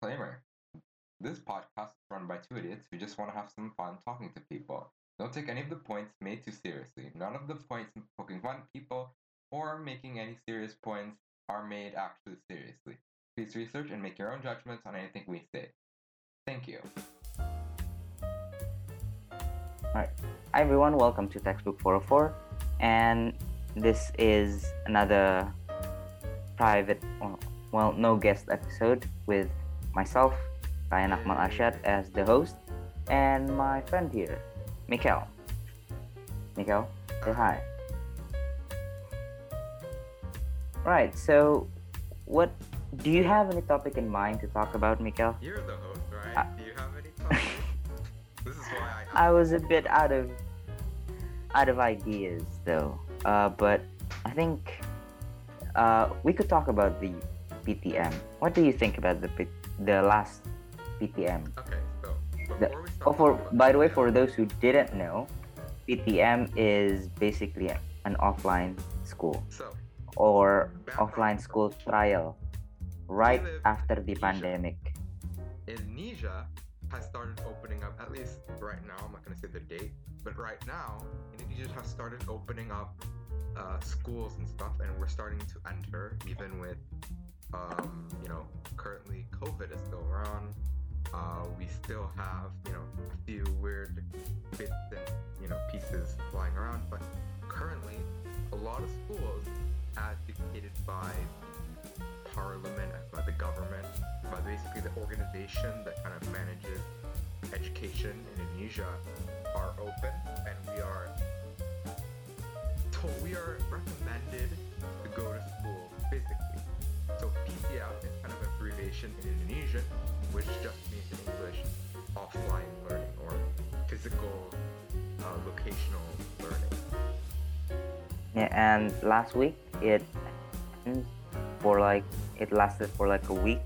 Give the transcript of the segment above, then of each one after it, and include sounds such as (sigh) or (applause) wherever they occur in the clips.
disclaimer. This podcast is run by two idiots who just want to have some fun talking to people. Don't take any of the points made too seriously. None of the points poking fun at people or making any serious points are made actually seriously. Please research and make your own judgments on anything we say. Thank you. Alright. Hi everyone, welcome to Textbook 404, and this is another private, well, no guest episode with myself, Rayyan Akmal Ashad, as the host, and my friend here, Mikael. Mikael, say hi. Right, so what do you have any topic in mind to talk about, Mikael? You're the host, right? Uh, do you have any topics? (laughs) this is why I I was a bit out of out of ideas though. Uh, but I think uh, we could talk about the PTM. What do you think about the the last PTM? Okay, so the, oh, for by the way, for those who didn't know, PTM is basically an offline school so, or offline school trial right after the pandemic. Indonesia has started opening up, at least right now, I'm not going to say the date, but right now, Indonesia has started opening up uh, schools and stuff, and we're starting to enter, even with, um, you know, currently COVID is still around. Uh, we still have, you know, a few weird bits and, you know, pieces flying around, but currently, a lot of schools, as dictated by parliament, by the government, by basically the organization that kind of manages education in Indonesia, are open, and we are told we are recommended to go to school physically. So PTM is kind of abbreviation in Indonesian, which just means in English offline learning or physical uh, locational learning. Yeah, and last week it for like it lasted for like a week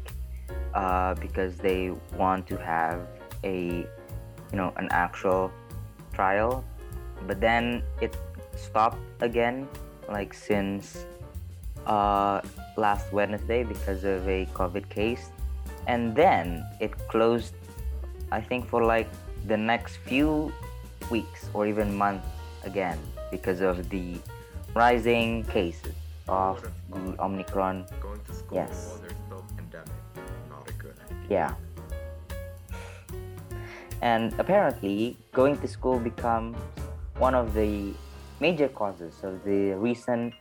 uh, because they want to have a you know an actual trial but then it stopped again like since uh, last wednesday because of a covid case and then it closed i think for like the next few weeks or even months again because of the rising cases of the Omicron. Going to school yes. Yeah. And apparently, going to school becomes one of the major causes of the recent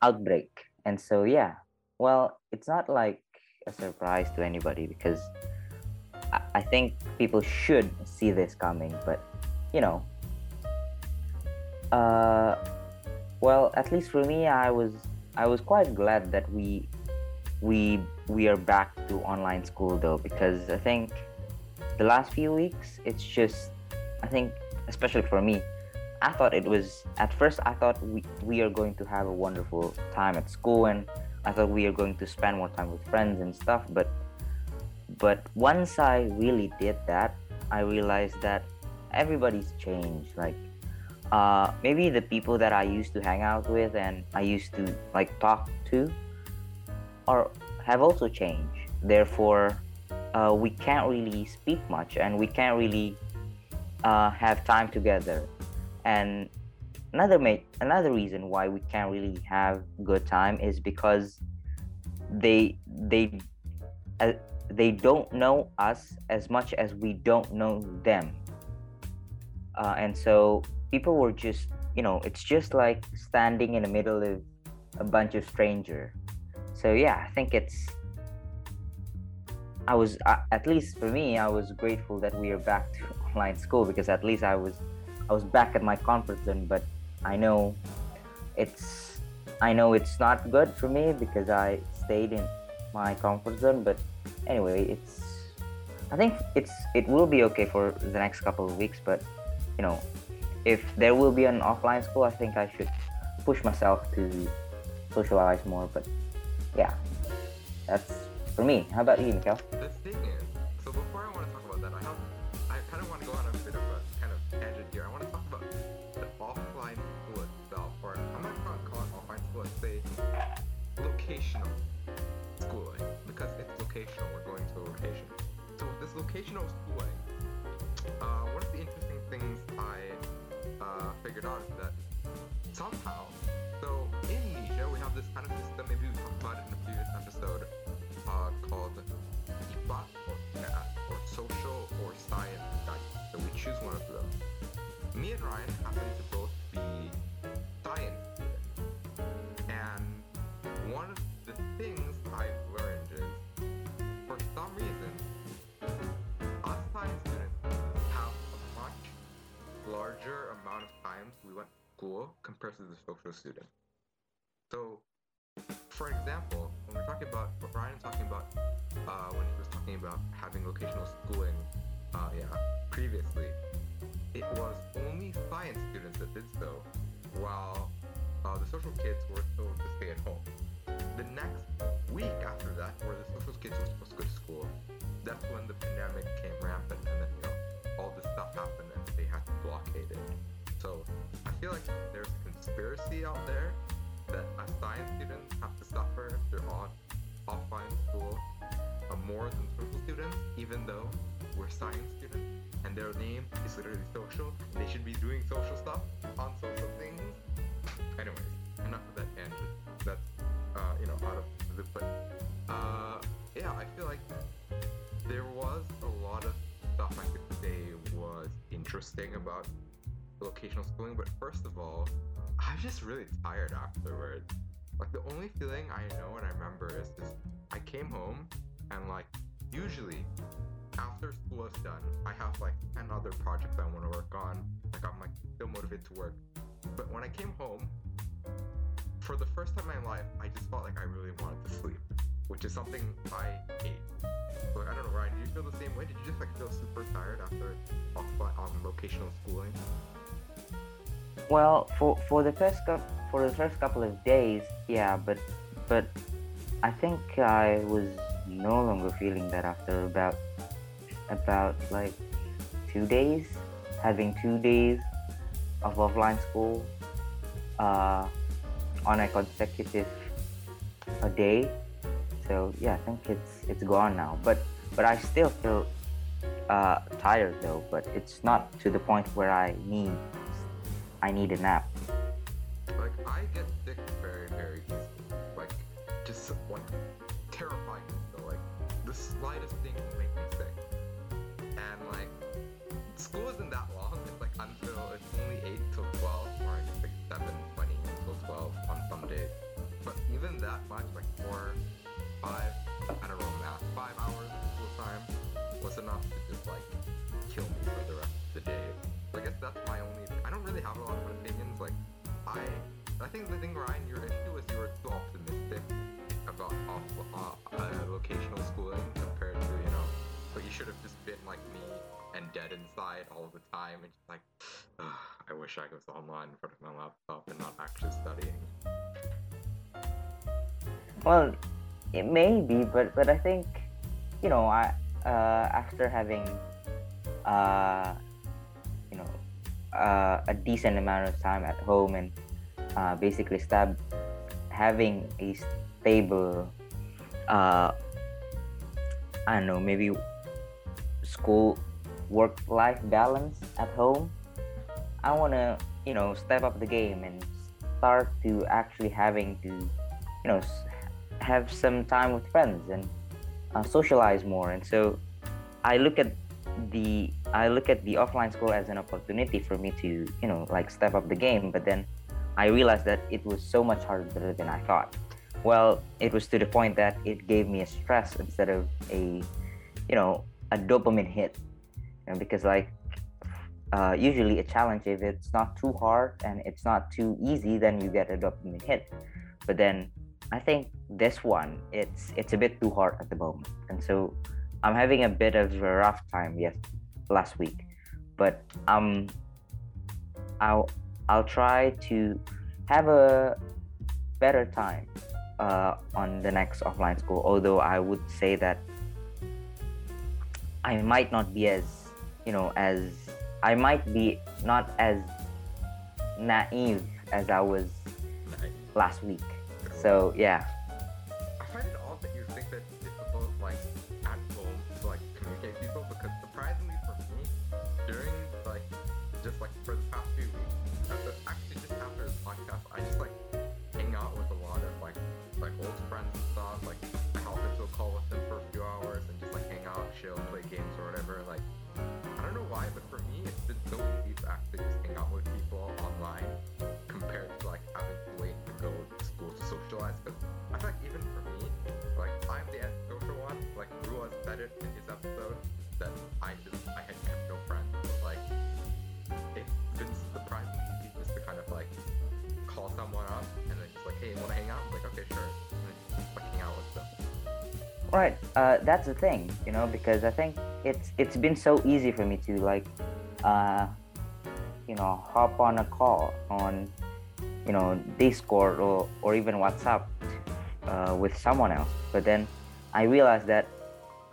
outbreak. And so, yeah, well, it's not like a surprise to anybody because I, I think people should see this coming, but you know, uh, well, at least for me, I was I was quite glad that we we we are back to online school though because I think the last few weeks it's just I think especially for me I thought it was at first I thought we, we are going to have a wonderful time at school and I thought we are going to spend more time with friends and stuff but but once I really did that I realized that everybody's changed like uh, maybe the people that I used to hang out with and I used to like talk to are have also changed. Therefore, uh, we can't really speak much and we can't really uh, have time together. And another ma- another reason why we can't really have good time is because they they uh, they don't know us as much as we don't know them. Uh, and so people were just you know it's just like standing in the middle of a bunch of stranger so yeah i think it's i was uh, at least for me i was grateful that we are back to (laughs) online school because at least i was i was back at my comfort zone but i know it's i know it's not good for me because i stayed in my comfort zone but anyway it's i think it's it will be okay for the next couple of weeks but you know if there will be an offline school, I think I should push myself to socialize more. But yeah, that's for me. How about you, Mikael? The thing is, Let's say locational schooling because it's locational. We're going to vocational schooling, uh, one of the interesting things I uh, figured out is that somehow, so in Asia, we have this kind of system, maybe we talked about it in a previous episode, uh, called IPA or math or social or science studies. So we choose one of them. Me and Rayyan happen to both be science students. And one of the things I've school compared to the social student. So, for example, when we're talking about what Rayyan talking about uh, when he was talking about having vocational schooling, uh, yeah, previously, it was only science students that did so, while uh, the social kids were told to stay at home. The next week after that, where the social kids were supposed to go to school, that's when the pandemic came rampant, and then you know all this stuff happened, and they had to blockade it. So I feel like there's a conspiracy out there that as science students have to suffer if they're on offline school uh, more than social students, even though we're science students and their name is literally social, they should be doing social stuff on social things. Anyways, enough of that tangent. That's uh, you know out of the but uh, yeah, I feel like there was a lot of stuff I could say was interesting about vocational schooling, but first of all, I'm just really tired afterwards. Like the only feeling I know and I remember is just I came home and like usually after school is done, I have like 10 other projects I want to work on. Like I'm like still motivated to work. But when I came home, for the first time in my life, I just felt like I really wanted to sleep, which is something I hate. Like I don't know, Rayyan, did you feel the same way? Did you just like feel super tired after off on vocational schooling? Well, for for the first cou- for the first couple of days, yeah, but but I think I was no longer feeling that after about about like two days, having two days of offline school uh, on a consecutive a day. So yeah, I think it's it's gone now. But but I still feel uh, tired though. But it's not to the point where I need I need a nap. Like I get sick very, very easily. Like just like terrifying. Like the slightest thing will make me sick. And like school isn't I think the thing, Rayyan, your issue is you were too optimistic about off, uh, uh, vocational schooling compared to you know. But you should have just been like me and dead inside all the time and just like, "Ugh, I wish I was online in front of my laptop and not actually studying. Well, it may be, but but I think, you know, I uh, after having, uh, you know, uh, a decent amount of time at home and uh, basically stab having a stable, uh, I don't know, maybe school work life balance at home. I want to, you know, step up the game and start to actually having to, you know, have some time with friends and uh, socialize more. And so I look at the I look at the offline school as an opportunity for me to you know like step up the game. But then I realized that it was so much harder than I thought. Well, it was to the point that it gave me a stress instead of a you know a dopamine hit. You know, because like uh, usually a challenge if it's not too hard and it's not too easy, then you get a dopamine hit. But then I think this one it's it's a bit too hard at the moment, and so I'm having a bit of a rough time. Yes, last week, but um, I'll I'll try to have a better time uh, on the next offline school. Although I would say that I might not be as you know as I might be not as naive as I was last week. So yeah. That I just I had no friends. But like it, it's surprisingly easy just to kind of like call someone up and then just like, hey, wanna hang out? like, okay, sure. Right. Uh, that's the thing, you know, because I think it's it's been so easy for me to like, uh, you know, hop on a call on, you know, Discord or or even WhatsApp uh, with someone else. But then I realized that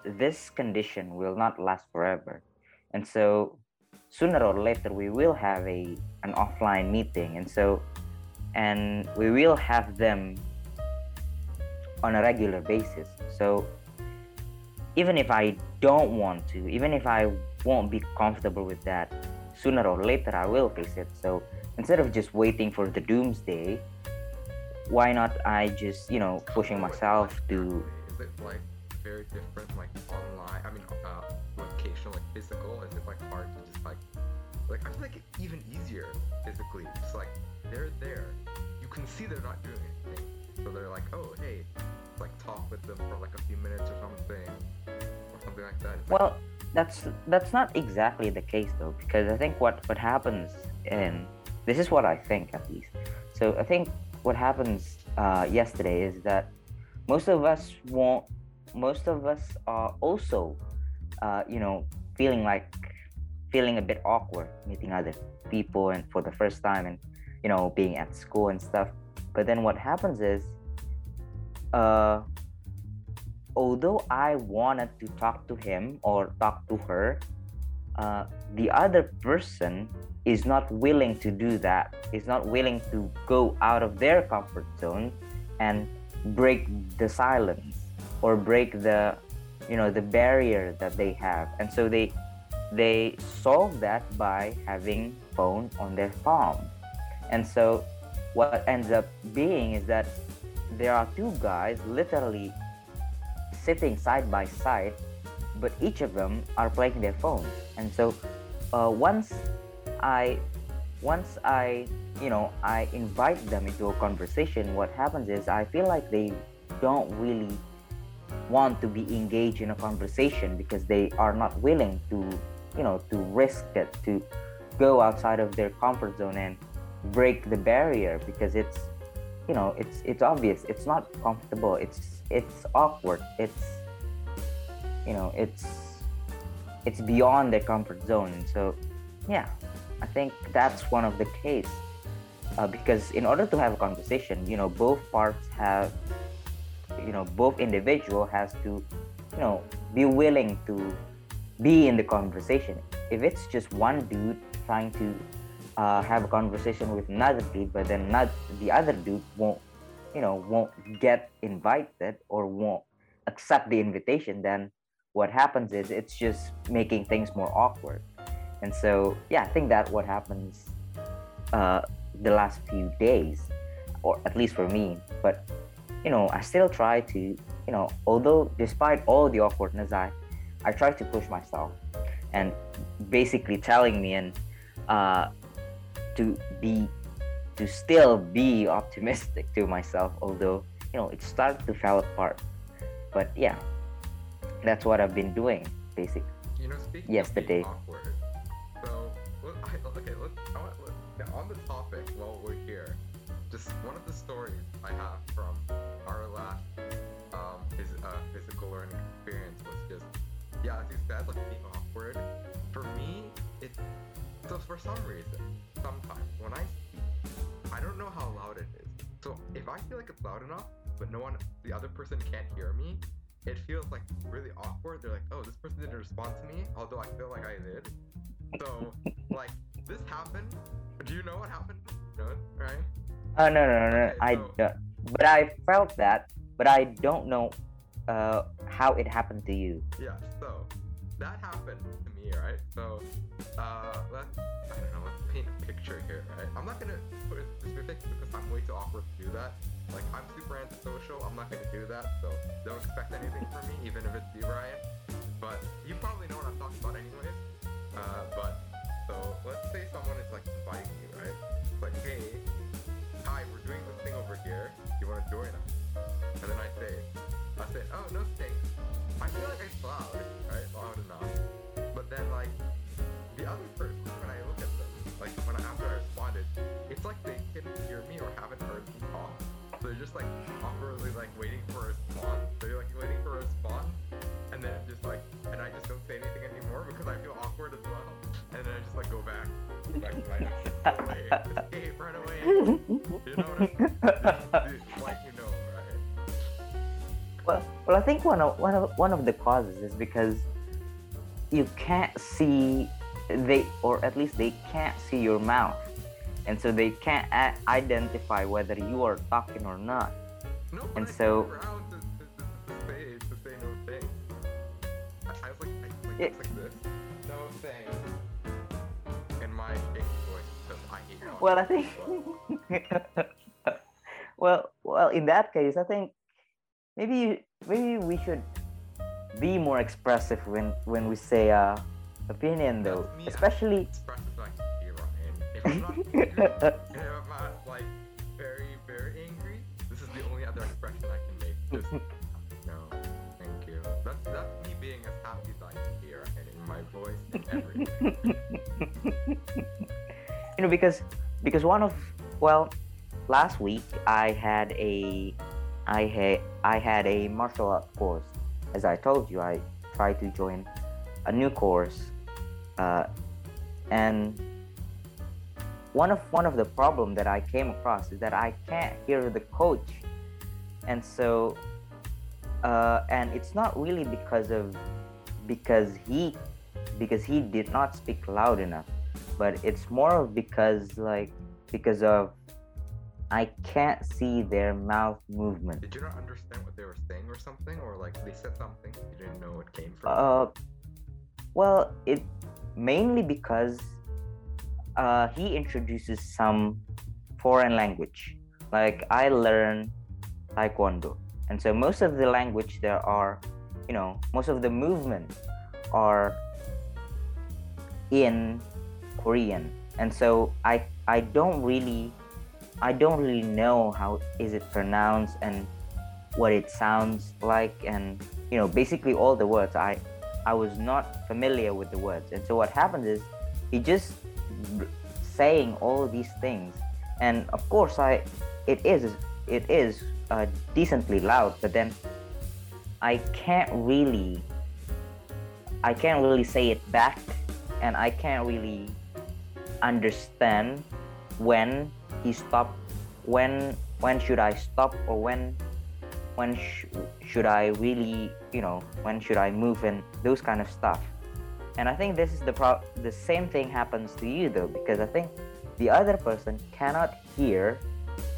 this condition will not last forever, and so sooner or later we will have a an offline meeting, and so and we will have them on a regular basis. So even if I don't want to, even if I won't be comfortable with that, sooner or later I will face it. So instead of just waiting for the doomsday, why not I just, you know, pushing myself to very different, like online? I mean, uh, location, like physical. Is it like hard to just like, like I feel like it's even easier physically. Just like they're there, you can see they're not doing anything, so they're like, oh hey, like talk with them for like a few minutes or something, or something like that. It's like, Well, that's that's not exactly the case though, because I think what what happens in this is what I think at least. So I think what happens uh, yesterday is that most of us won't. Most of us are also, uh, you know, feeling like feeling a bit awkward meeting other people and for the first time and you know being at school and stuff. But then what happens is, uh, although I wanted to talk to him or talk to her, uh, the other person is not willing to do that, is not willing to go out of their comfort zone and break the silence or break the you know the barrier that they have. And so they they solve that by having phone on their palm. And so what ends up being is that there are two guys literally sitting side by side, but each of them are playing their phone. And so uh, once I once I you know I invite them into a conversation, what happens is I feel like they don't really want to be engaged in a conversation because they are not willing to you know to risk it to go outside of their comfort zone and break the barrier because it's you know it's it's obvious. It's not comfortable. It's it's awkward. It's you know it's it's beyond their comfort zone. So yeah i think that's one of the case uh, because in order to have a conversation you know both parts have you know both individual has to you know be willing to be in the conversation. If it's just one dude trying to uh, have a conversation with another dude but then not the other dude won't you know won't get invited or won't accept the invitation then what happens is it's just making things more awkward. And so yeah i think that what happens uh, the last few days or at least for me but you know i still try to you know although despite all the awkwardness i i try to push myself and basically telling me and uh, to be to still be optimistic to myself although you know it started to fall apart but yeah that's what i've been doing basically You know, speaking Yesterday. awkward, so I, okay, let's, I want, on the topic while we're here, just one of the stories I have For me, it, so for some reason, sometimes when I I don't know how loud it is. So if I feel like it's loud enough, but no one, the other person can't hear me, it feels like really awkward. They're like, oh, this person didn't respond to me, although I feel like I did. So, like, this happened. Do you know what happened? No, right? oh no no no, no Okay, i so- don't but i felt that but i don't know uh, how it happened to you Yeah, so that happened me, right? So, uh, let's, I don't know, let's paint a picture here, right? I'm not gonna put it specific because I'm way too awkward to do that. Like, I'm super antisocial, I'm not gonna do that, so don't expect anything from me, even if it's you, Rayyan. But you probably know what I'm talking about anyways. Uh, but, so, let's say someone is like inviting you, right? Like, hey, hi, we're doing this thing over here, you wanna join us? and then I say, I say, oh no thanks. I feel like? Loud enough. Then like the other person, when I look at them, like when I, after I responded, it's like they didn't hear me or haven't heard me talk. So they're just like awkwardly like waiting for a response. They're like waiting for a response, and then just like, and I just don't say anything anymore because I feel awkward as well. And then I just like go back, go back to my (laughs) escape, run away. You know what I'm like you know, right? Well, well, I think one of one of one of the causes is because you can't see they, or at least they can't see your mouth, and so they can't a- identify whether you are talking or not. No, And so- Well, I think. (laughs) well, well, in that case, I think maybe maybe we should be more expressive when when we say uh opinion though, me, especially. express as I can be, Rayyan. If I'm not angry, (laughs) if I'm not like very, very angry, this is the only other expression I can make. Just no, thank you. That's that's me being as happy as I can be, Rayyan, in my voice and everything. (laughs) you know because because one of well last week i had a i had i had a martial art course as i told you i tried to join a new course uh, and one of one of the problem that i came across is that i can't hear the coach. And so uh, and it's not really because of because he because he did not speak loud enough but it's more of because like because of I can't see their mouth movement. Did you not understand what they were saying or something, or like they said something you didn't know it came from? Uh, well, it mainly because uh, he introduces some foreign language. Like I learn Taekwondo, and so most of the language there are, you know, most of the movements are in Korean, and so I I don't really I don't really know how is it pronounced and what it sounds like and you know basically all the words. I I was not familiar with the words. And so what happens is he just saying all these things. And of course I it is it is uh, decently loud but then I can't really I can't really say it back and I can't really understand when he stopped when when should I stop or when when sh- should I really you know when should I move and those kind of stuff. And I think this is the pro- the same thing happens to you though because I think the other person cannot hear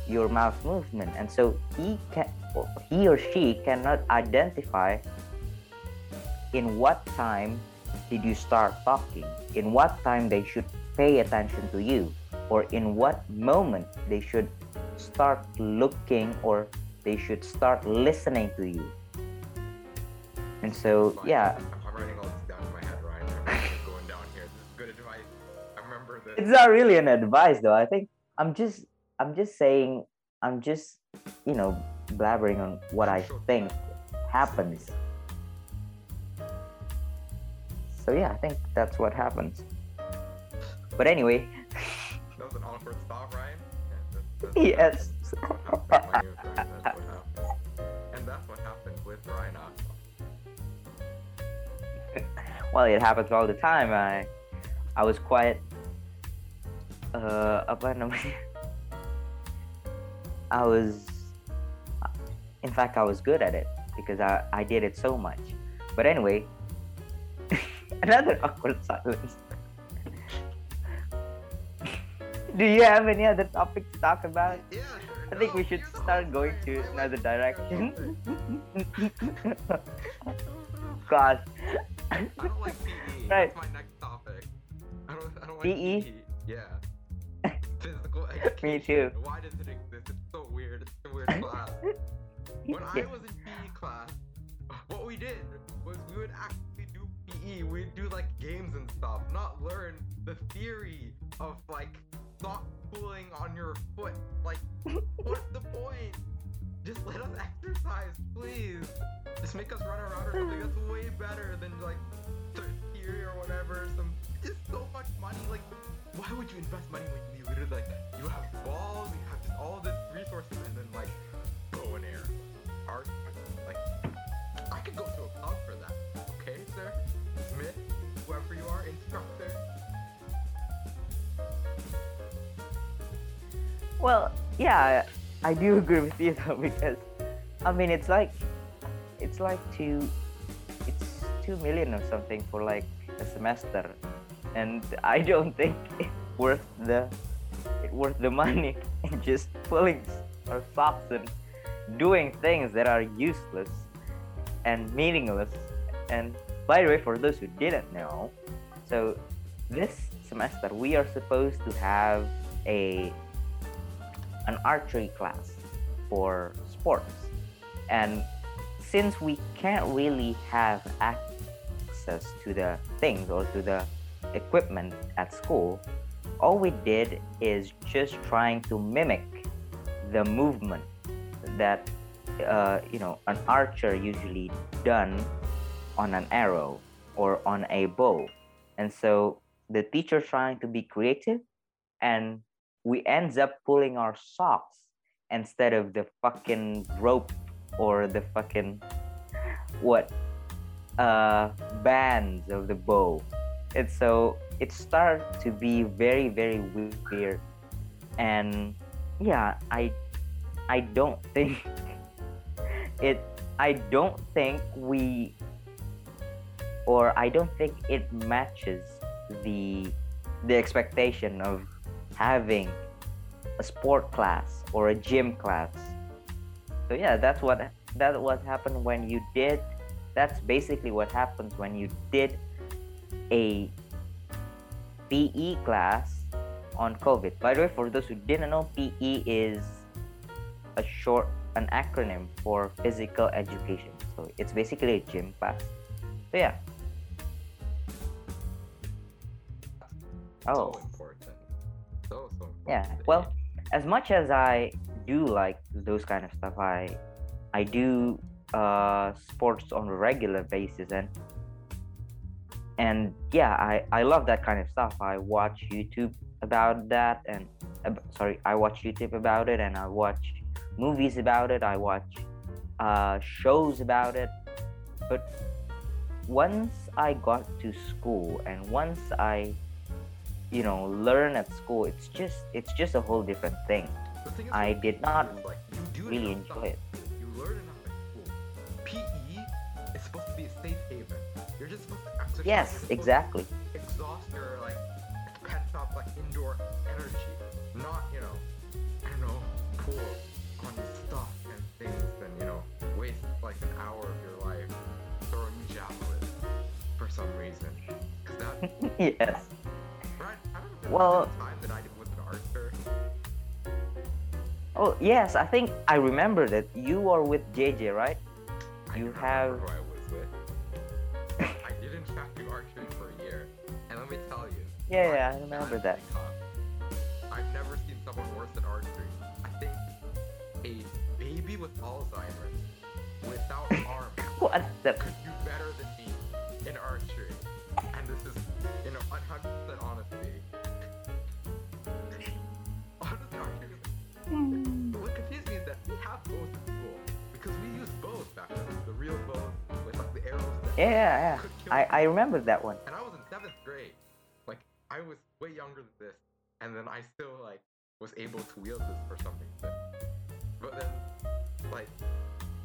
your mouth movement. And so he can he or she cannot identify in what time did you start talking in what time they should pay attention to you or in what moment they should start looking or they should start listening to you and so oh, Fine. yeah I'm, writing all this down in my head, Rayyan. I'm going down here. This is good advice. I remember this. it's not really an advice though i think i'm just i'm just saying i'm just you know blabbering on what i think happens so yeah i think that's what happens but anyway That was an awkward stop, Rayyan. Yeah, yes that's, that's, That's what happened. That's. And that's what happened with Rayyan well it happens all the time i i was quite uh (laughs) i was in fact i was good at it because i i did it so much but anyway (laughs) another awkward silence (laughs) do you have any other topic to talk about Yeah, sure. I think No, we should start going to another direction. (laughs) God. I don't like PE. (laughs) Right. That's my next topic. I don't, I don't like PE? PE. Yeah. Physical education. Me too. Why does it exist? It's so weird. It's a weird class. When I was in PE class, what we did was we would actually do PE. We'd do like games and stuff, not learn the theory of like not pulling on your foot. Like, (laughs) what's the point? just let us exercise, please. Just make us run around or something. That's way better than like theory or whatever. Some it's so much money. Like, why would you invest money when you literally like you have balls, you have just all this resources, and then like bow and arrow, art. Well, yeah, I do (laughs) agree with you though because I mean it's like it's like two it's two million or something for like a semester. And I don't (laughs) think it's worth the it worth the money (laughs) and just pulling our socks and doing things that are useless and meaningless. And by the way for those who didn't know so this semester we are supposed to have a an archery class for sports. And since we can't really have access to the things or to the equipment at school, all we did is just trying to mimic the movement that uh, you know an archer usually done on an arrow or on a bow and so the teacher trying to be creative and we ends up pulling our socks instead of the fucking rope or the fucking what uh bands of the bow. And so it started to be very very weird. And yeah i i don't think (laughs) it i don't think we or i don't think it matches the the expectation of having a sport class or a gym class. So yeah, that's what that what happened when you did. That's basically what happens when you did a PE class on COVID. By the way, for those who didn't know, PE is a short, an acronym for physical education. So it's basically a gym class. So yeah. Oh. Yeah. Well, as much as I do like those kind of stuff, I I do uh, sports on a regular basis, and and yeah, I I love that kind of stuff. I watch YouTube about that, and uh, sorry, I watch YouTube about it, and I watch movies about it. I watch uh, shows about it, but once I got to school and once I you know learn at school it's just it's just a whole different thing. Thing is, i did not like, really enjoy it. you learn enough at school. Pe is supposed to be a safe haven. You're just supposed to exercise. Yes exactly. exhaust your like pent up like indoor energy not you know i don't know pull on stuff and things and you know waste like an hour of your life throwing javelins for some reason. Because that (laughs) yes well, Oh yes, I think I remember that you are with JJ, right? You have. Who I was with. (laughs) I did in fact do archery for a year, and let me tell you. Yeah, yeah, I remember that. I've never seen someone worse at archery. I think a baby with Alzheimer's without (laughs) arms what the? could do better Hmm. What confused me is that we have bows in school because we used bows back then, the real bows with like the arrows. yeah, yeah, yeah. I, I remember that one. And I was in seventh grade. Like I was way younger than this, and then I still like was able to wield this for some reason. But then, like,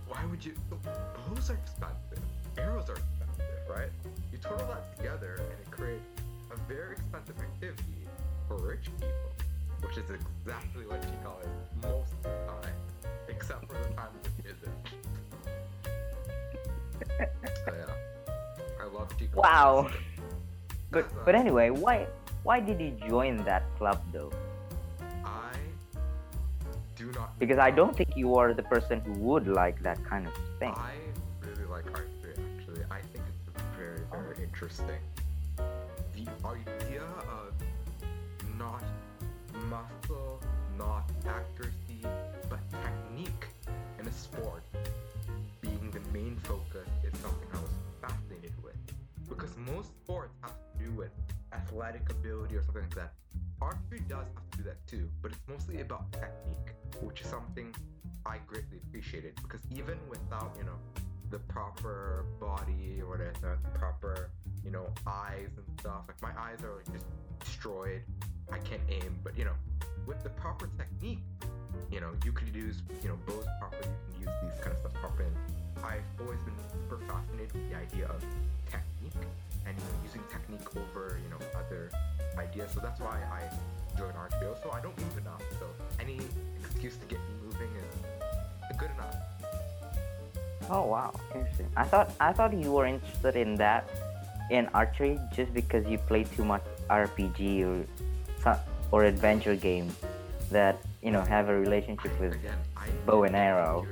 why would you? Bows are expensive. Arrows are expensive, right? You total that together, and it creates a very expensive activity for rich people which is exactly what Chikal is most of the time, except for the times it isn't. so yeah, I love. Wow. But uh, but anyway, why why did you join that club though? I do not. Because I don't think you are the person who would like that kind of thing. I really like art archery. Actually, I think it's very very oh. interesting. The idea of not muscle, not accuracy, but technique, in a sport, being the main focus is something I was fascinated with. Because most sports have to do with athletic ability or something like that. Archery does have to do that too, but it's mostly about technique, which is something I greatly appreciated. Because even without, you know, the proper body or whatever, the proper, you know, eyes and stuff, like my eyes are like just destroyed. I can't aim, but you know, with the proper technique, you know, you could use, you know, bows properly, you can use these kind of stuff properly. I've always been super fascinated with the idea of technique and using technique over, you know, other ideas. So that's why I joined RPO. So I don't move enough. So any excuse to get me moving is good enough. Oh wow, interesting. I thought I thought you were interested in that in archery just because you play too much RPG or or adventure games that you know have a relationship with bow and arrow.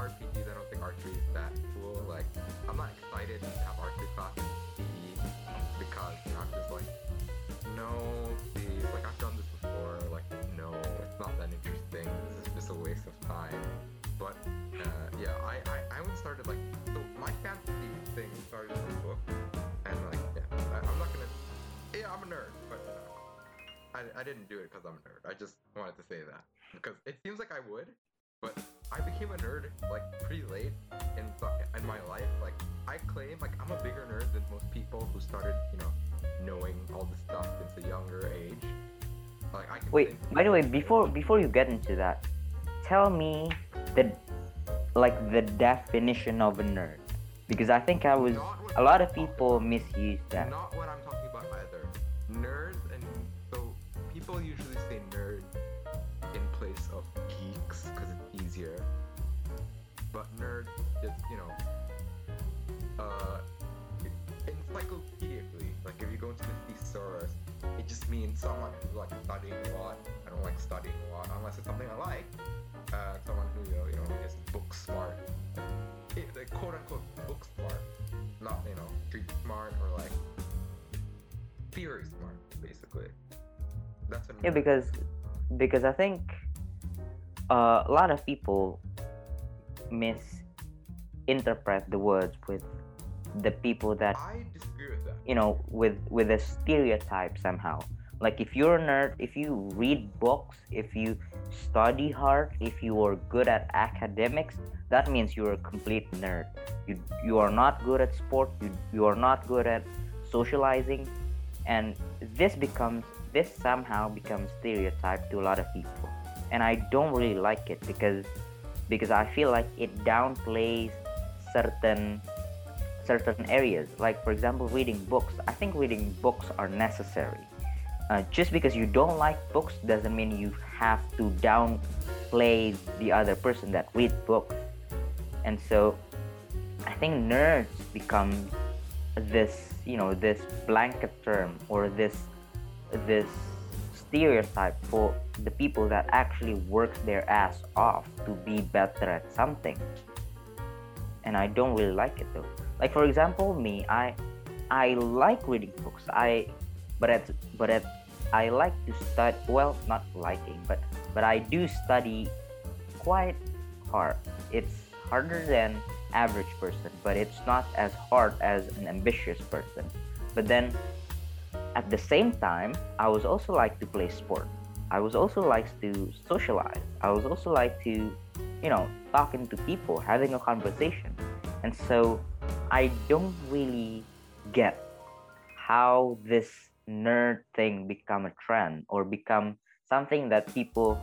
RPGs, I don't think archery is that cool. Like, I'm not excited to have archery class in PE because you know, I'm just like, no. Like, I've done this before. Like, no, it's not that interesting. This is just a waste of time. But uh, yeah, I, I I only started like so my fantasy thing started in a book, and like yeah, I, I'm not gonna. Yeah, I'm a nerd, but uh, I I didn't do it because I'm a nerd. I just wanted to say that because it seems like I would, but I became a nerd like pretty late in in my life. Like I claim like I'm a bigger nerd than most people who started you know knowing all this stuff since a younger age. Like I can Wait, by the way, before before you get into that, tell me the like the definition of a nerd because I think I was a lot of people misuse that. Not what I'm talking means someone who's like studying a lot. I don't like studying a lot unless it's something I like. Uh, someone who you know, you know is book smart. It, like, quote unquote book smart not you know street smart or like theory smart basically that's a Yeah, because because I think uh, a lot of people misinterpret the words with the people that i disagree with that you know with with a stereotype somehow like if you're a nerd if you read books if you study hard if you are good at academics that means you're a complete nerd. You you are not good at sport you, you are not good at socializing and this becomes this somehow becomes stereotype to a lot of people. And i don't really like it because because i feel like it downplays certain certain areas. Like for example reading books. I think reading books are necessary uh, just because you don't like books doesn't mean you have to downplay the other person that read books. And so i think nerds become this you know this blanket term or this this stereotype for the people that actually works their ass off to be better at something. And i don't really like it though. Like for example me i i like reading books. I but at but at i like to study well not liking but but i do study quite hard. It's harder than average person but it's not as hard as an ambitious person. But then at the same time i was also like to play sport. I was also like to socialize. I was also like to you know talking to people having a conversation. And so i don't really get how this nerd thing become a trend or become something that people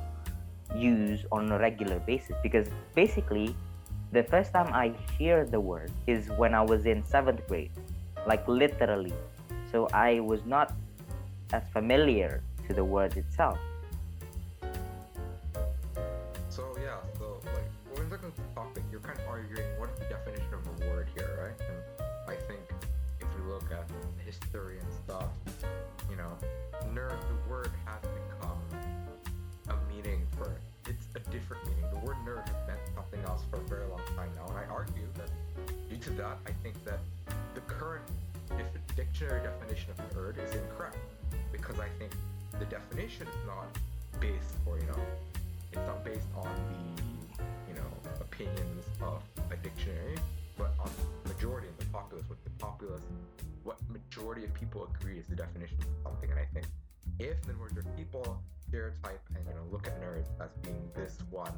use on a regular basis. Because basically the first time i hear the word is when i was in seventh grade like literally. So i was not as familiar to the word itself. So yeah so like when looking at the topic. You're kind of arguing what is the definition of a word here right? And i think if we look at history and different meaning. The word nerd has meant something else for a very long time now, and I argue that due to that, I think that the current dif- dictionary definition of nerd is incorrect because I think the definition is not based or you know it's not based on the you know opinions of a dictionary but on the majority and the populace what the populace what majority of people agree is the definition of something and i think if the majority of people stereotype and you know look at nerds as being this one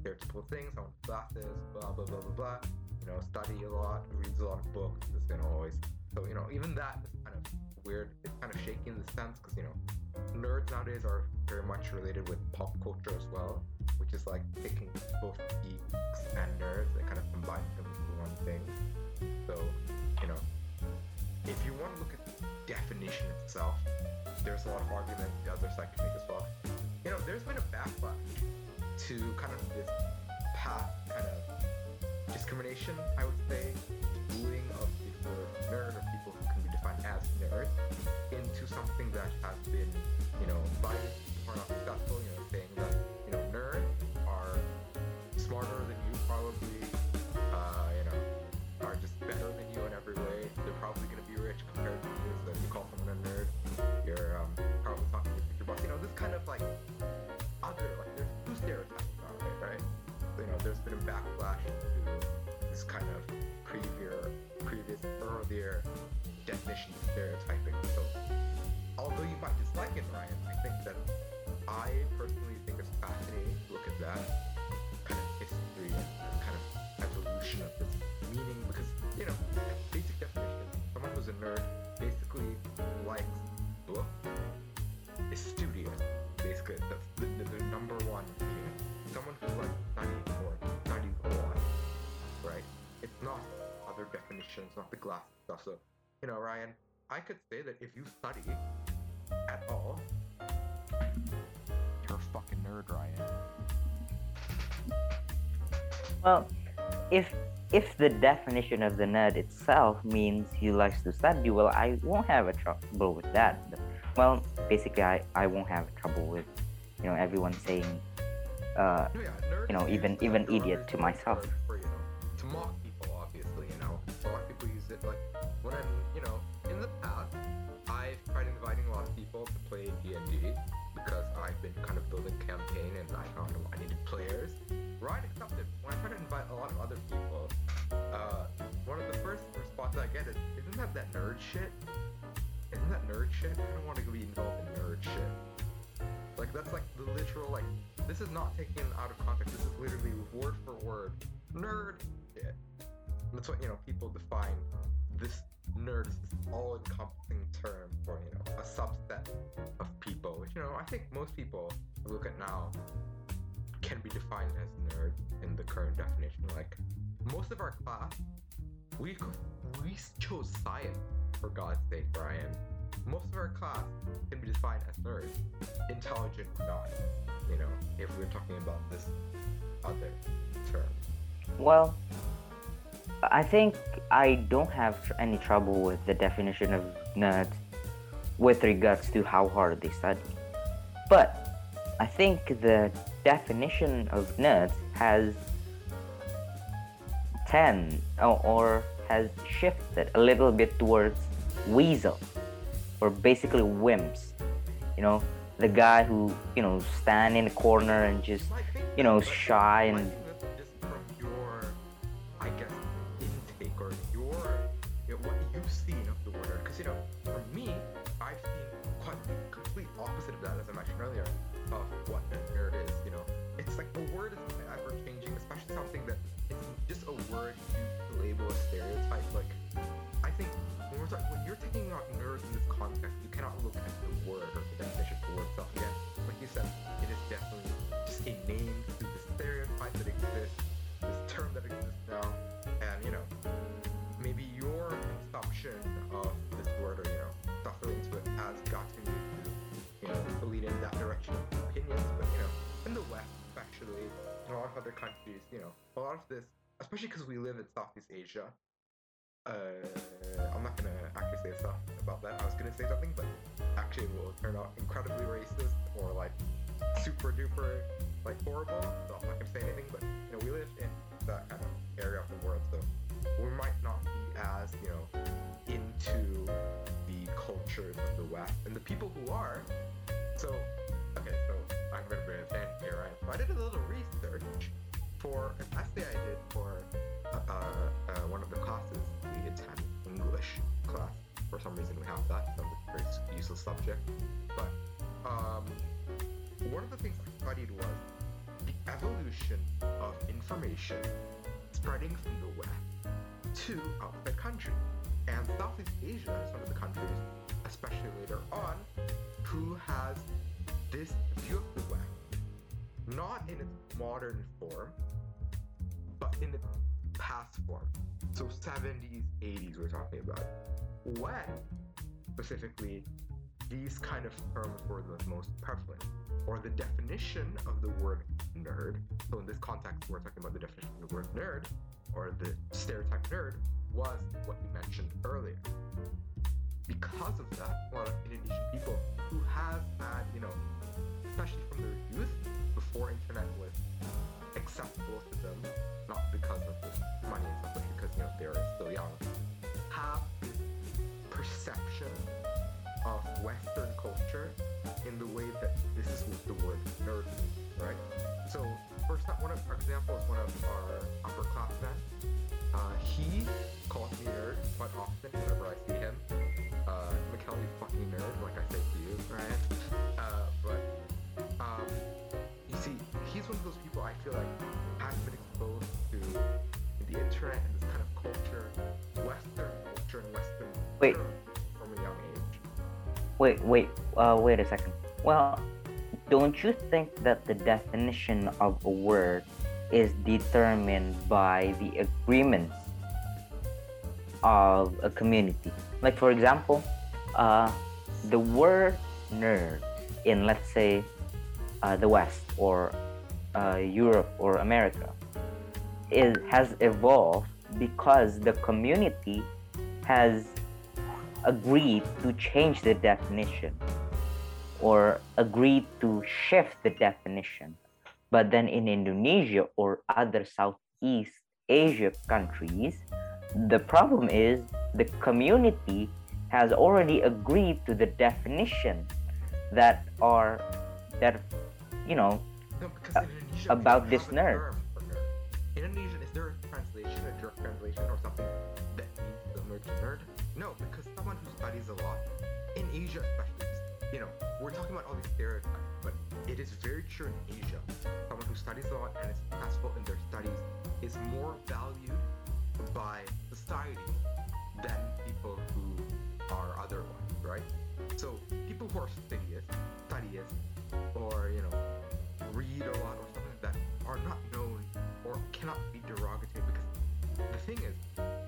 stereotypical thing. Someone with glasses blah blah blah blah blah. You know study a lot reads a lot of books. Is gonna always so you know even that is kind of weird. It's kind of shaky in the sense because you know nerds nowadays are very much related with pop culture as well, which is like taking both geeks and nerds and kind of combining them into one thing. So, you know, if you want to look at definition itself, there's a lot of argument the other side can make as well. You know, there's been a backlash to kind of this path kind of discrimination, I would say, bullying of the nerd or people who can be defined as nerd into something that has been, you know, by are not successful, you know, saying that, you know, nerds are smarter than you probably, kind of like other like there's two stereotypes about it, right? You know, there's been a backlash to this kind of previous previous earlier definition of stereotyping. So although you might dislike it, Rayyan, I think that I personally think it's fascinating to look at that kind of history and kind of evolution of this meaning because, you know, basic definition, someone who's a nerd basically likes books, is that's the, the, the number one meaning. Someone who likes studying or studies a lot, right? It's not other definitions, not the glass stuff. So, you know, Rayyan, I could say that if you study at all, you're a fucking nerd, Rayyan. Well, if if the definition of the nerd itself means he likes to study, well, I won't have a trouble with that. Well, basically, I, I won't have trouble with, you know, everyone saying, uh, No, yeah, nerd You know, even- even idiot to myself. For, you know, to mock people, obviously, you know. A lot of people use it like when I'm, you know, in the past, I've tried inviting a lot of people to play D&D because I've been kind of building campaign and I found I needed players. Rayyan accepted. When I try to invite a lot of other people, uh, one of the first responses I get is, "Isn't that that nerd shit? Isn't that nerd shit? I don't want to be involved in nerd shit." Like that's like the literal like this is not taken out of context. This is literally word for word nerd shit. That's what you know people define this nerd this all-encompassing term for you know a subset of people, which you know I think most people look at now can be defined as nerd in the current definition. Like most of our class, we we chose science for God's sake, Brian. Most of our class can be defined as nerds, intelligent or not. You know, if we're talking about this other term. well, I think I don't have any trouble with the definition of nerd with regards to how hard they study. But I think the definition of nerds has 10 or, or has shifted a little bit towards weasel or basically wimps. You know, the guy who, you know, stand in the corner and just you know, shy and- word or the definition the word itself. Again, like you said, it is definitely just a name to the stereotype that exists, this term that exists now, and you know, maybe your consumption of this word or you know, stuff related to it has gotten you to, you know, lead in that direction of opinions. But you know, in the West, especially, in a lot of other countries, you know, a lot of this, especially because we live in Southeast Asia, uh, I'm not gonna actually say stuff about that. I was gonna say something, but actually it will turn out incredibly racist or like super duper like horrible. So I'm not gonna say anything. But you know, we live in that kind of area of the world, so we might not be as you know into the cultures of the West and the people who are. So okay, so I'm gonna bring a fan here, right? I did a little research for an essay I did for uh, uh, one of the classes we attend, English class. For some reason, we have that. It's a very useless subject. But um, one of the things I studied was the evolution of information spreading from the West to outside countries. And Southeast Asia is one of the countries, especially later on, who has this view of the West, not in its modern form, but in the past form. So 70s, 80s, we're talking about. When specifically these kind of terms were the most prevalent, or the definition of the word nerd. So in this context, we're talking about the definition of the word nerd, or the stereotype nerd, was what you mentioned earlier. Because of that, a lot of Indonesian people who have had, you know, especially from their youth, before internet was accessible to them, not because of the money and stuff, but because you know they're still young, have perception of Western culture in the way that this is what the word nerd means, right? So, first, one of our examples, one of our upperclassmen, uh, he calls me nerd quite often whenever I see him. Uh, Mikael fucking nerd, like I say to you, Rayyan. One of those people I feel like has been exposed to the internet and this kind of culture, Western culture and Western Wait. from a young age. Wait, wait, uh, wait a second. Well, don't you think that the definition of a word is determined by the agreements of a community? Like, for example, uh, the word nerd in, let's say, uh, the West or uh, Europe or America is, has evolved because the community has agreed to change the definition or agreed to shift the definition. But then in Indonesia or other Southeast Asia countries, the problem is the community has already agreed to the definition that are that you know Uh, about this nerd. In Indonesian, is there a translation, a direct translation, or something that means similar to nerd? No, because someone who studies a lot, in Asia especially, you know, we're talking about all these stereotypes, but it is very true in Asia. Someone who studies a lot and is successful in their studies is more valued by society than people who are otherwise, right? So people who are studious, studious, or you know, read a lot or something that are not known or cannot be derogatory because the thing is,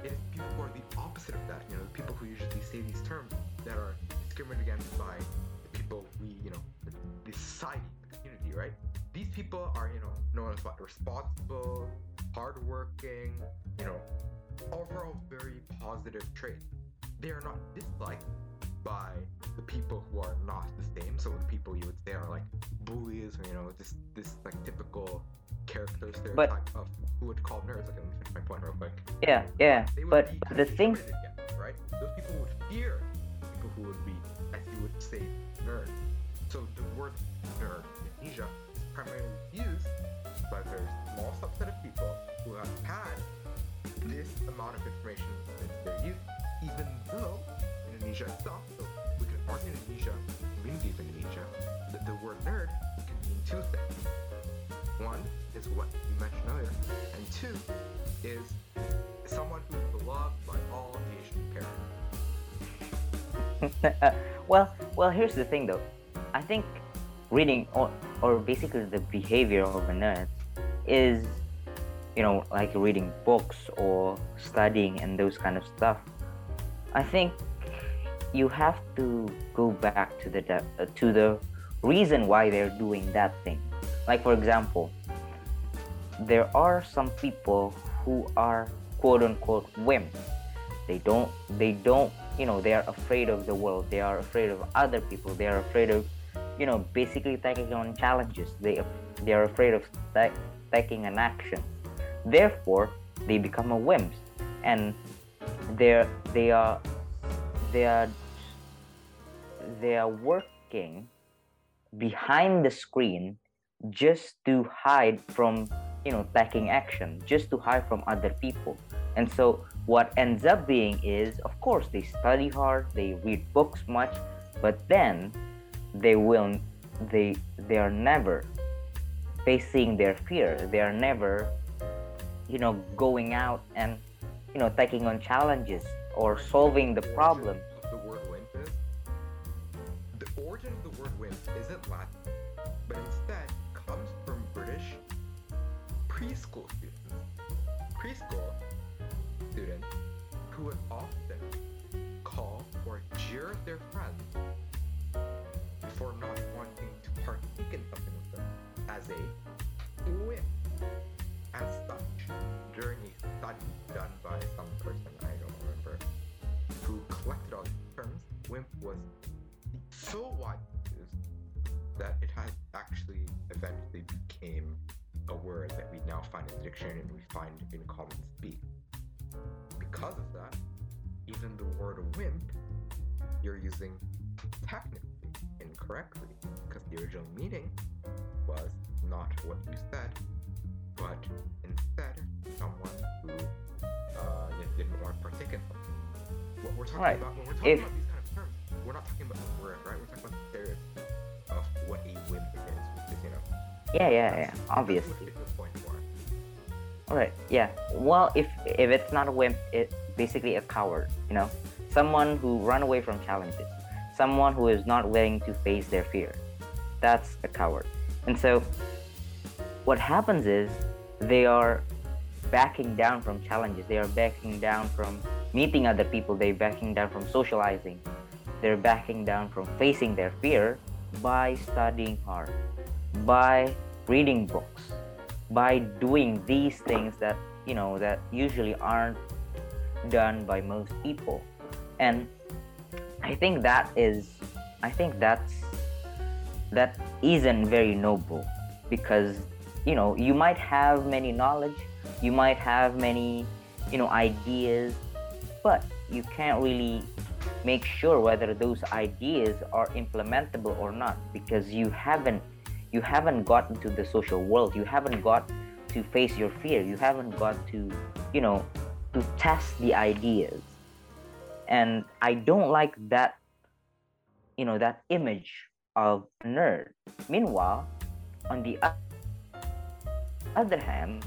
it is people who are the opposite of that. You know, the people who usually say these terms that are discriminated against by the people we, you know, the, the society, the community, right? These people are, you know, known as what responsible, hardworking, you know, overall very positive traits. They are not disliked by the people who are not the same. So the people you would say are like bullies or you know this this like typical character stereotype of who would call nerds. Okay, let me finish my point real quick. yeah yeah but, but the thing against, right? Those people would fear people who would be, as you would say, nerd. So the word nerd in Asia is primarily used by a very small subset of people who have had this amount of information since their youth, even though Indonesia. Itself, so we could argue in Indonesia, community of Indonesia, that the word nerd can mean two things. One is what you mentioned earlier, and two is someone who's beloved by all Asian parents. (laughs) Uh, well well here's the thing though. I think reading or, or basically the behavior of a nerd is you know like reading books or studying and those kind of stuff. I think you have to go back to the de- uh, to the reason why they're doing that thing. Like for example there are some people who are quote unquote wimps. They don't they don't you know they are afraid of the world. They are afraid of other people. They are afraid of you know basically taking on challenges. They they are afraid of ta- taking an action. Therefore they become a wimps. And they're they are they are they are working behind the screen just to hide from you know taking action just to hide from other people. And so what ends up being is of course they study hard they read books much but then they will they they are never facing their fear. They are never you know going out and you know taking on challenges or solving the problem a wimp. As such, a study done by some person, I don't remember, who collected all these terms, wimp was so widely used that it has actually eventually became a word that we now find in the dictionary and we find in common speak. Because of that, even the word wimp you're using technically incorrectly because the original meaning was not what you said, but instead someone who uh, didn't want to partake in something. What we're talking Right. about when we're talking If- about these kind of terms, we're not talking about the word, right? We're talking about the stereotype of what a wimp is, which is you know. yeah yeah yeah obviously what point for. all right yeah well if if it's not a wimp it's basically a coward you know someone who run away from challenges someone who is not willing to face their fear that's a coward and so what happens is they are backing down from challenges. They are backing down from meeting other people. They're backing down from socializing. They're backing down from facing their fear by studying hard by reading books by doing these things that you know that usually aren't done by most people. And i think that is i think that's that isn't very noble because you know you might have many knowledge you might have many you know ideas but you can't really make sure whether those ideas are implementable or not because you haven't you haven't got into the social world. You haven't got to face your fear. You haven't got to you know to test the ideas. And i don't like that you know that image of nerd. Meanwhile on the o- other hand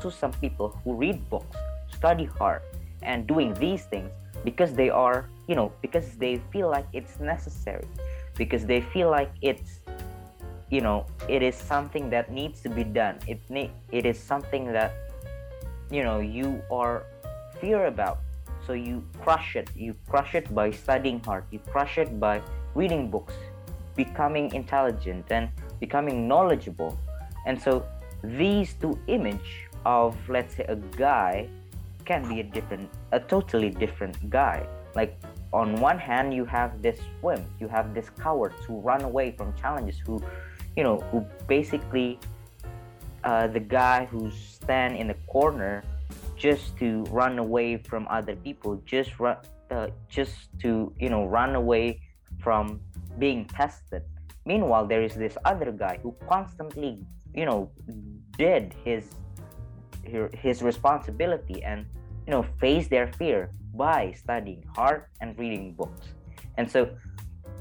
to some people who read books study hard and doing these things because they are you know because they feel like it's necessary because they feel like it's you know it is something that needs to be done. It ne- it is something that you know you are fear about. So you crush it. You crush it by studying hard. You crush it by reading books becoming intelligent and becoming knowledgeable. And so these two image of let's say a guy can be a different a totally different guy. Like on one hand you have this wimp you have this cowards who run away from challenges who you know who basically uh, the guy who stand in the corner just to run away from other people just run uh, just to you know run away from being tested. Meanwhile there is this other guy who constantly you know did his his responsibility and you know face their fear by studying hard and reading books. And so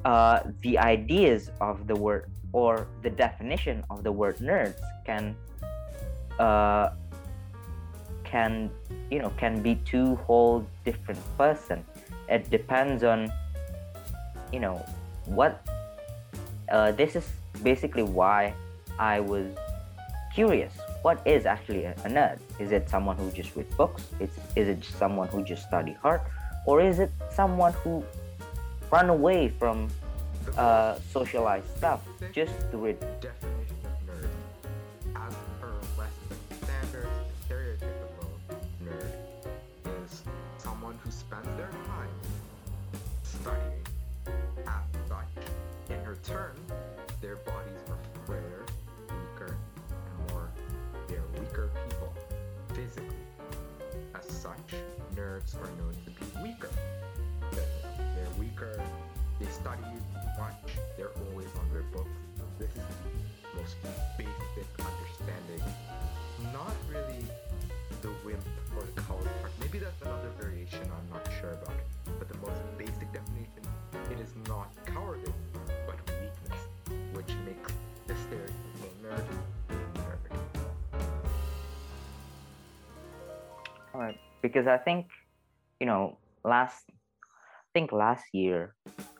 uh, the ideas of the word or the definition of the word nerds can uh, can you know can be two whole different person. It depends on you know what uh, this is basically why i was curious what is actually a, nerd? Is it someone who just reads books? It's, is it someone who just study hard? Or is it someone who run away from uh, socialized stuff just to read nerds are known to be weaker. They're weaker, they study much, they're always on their books. This is the most basic understanding. Not really the wimp or the coward part. Maybe that's another variation I'm not sure about. But the most basic definition, it is not cowardice, but weakness, which makes the stereotypical nerd nerd. All right, because I think, you know, last, I think last year,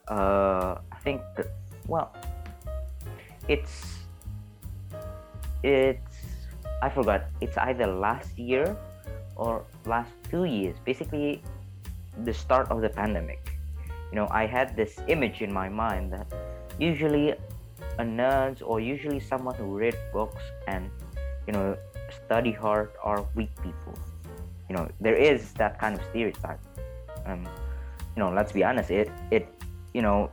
uh, I think, the, well, it's, it's, I forgot. It's either last year or last two years. Basically, the start of the pandemic. You know, I had this image in my mind that usually a nerd or usually someone who read books and you know study hard are weak people you know there is that kind of stereotype. Um you know let's be honest it it you know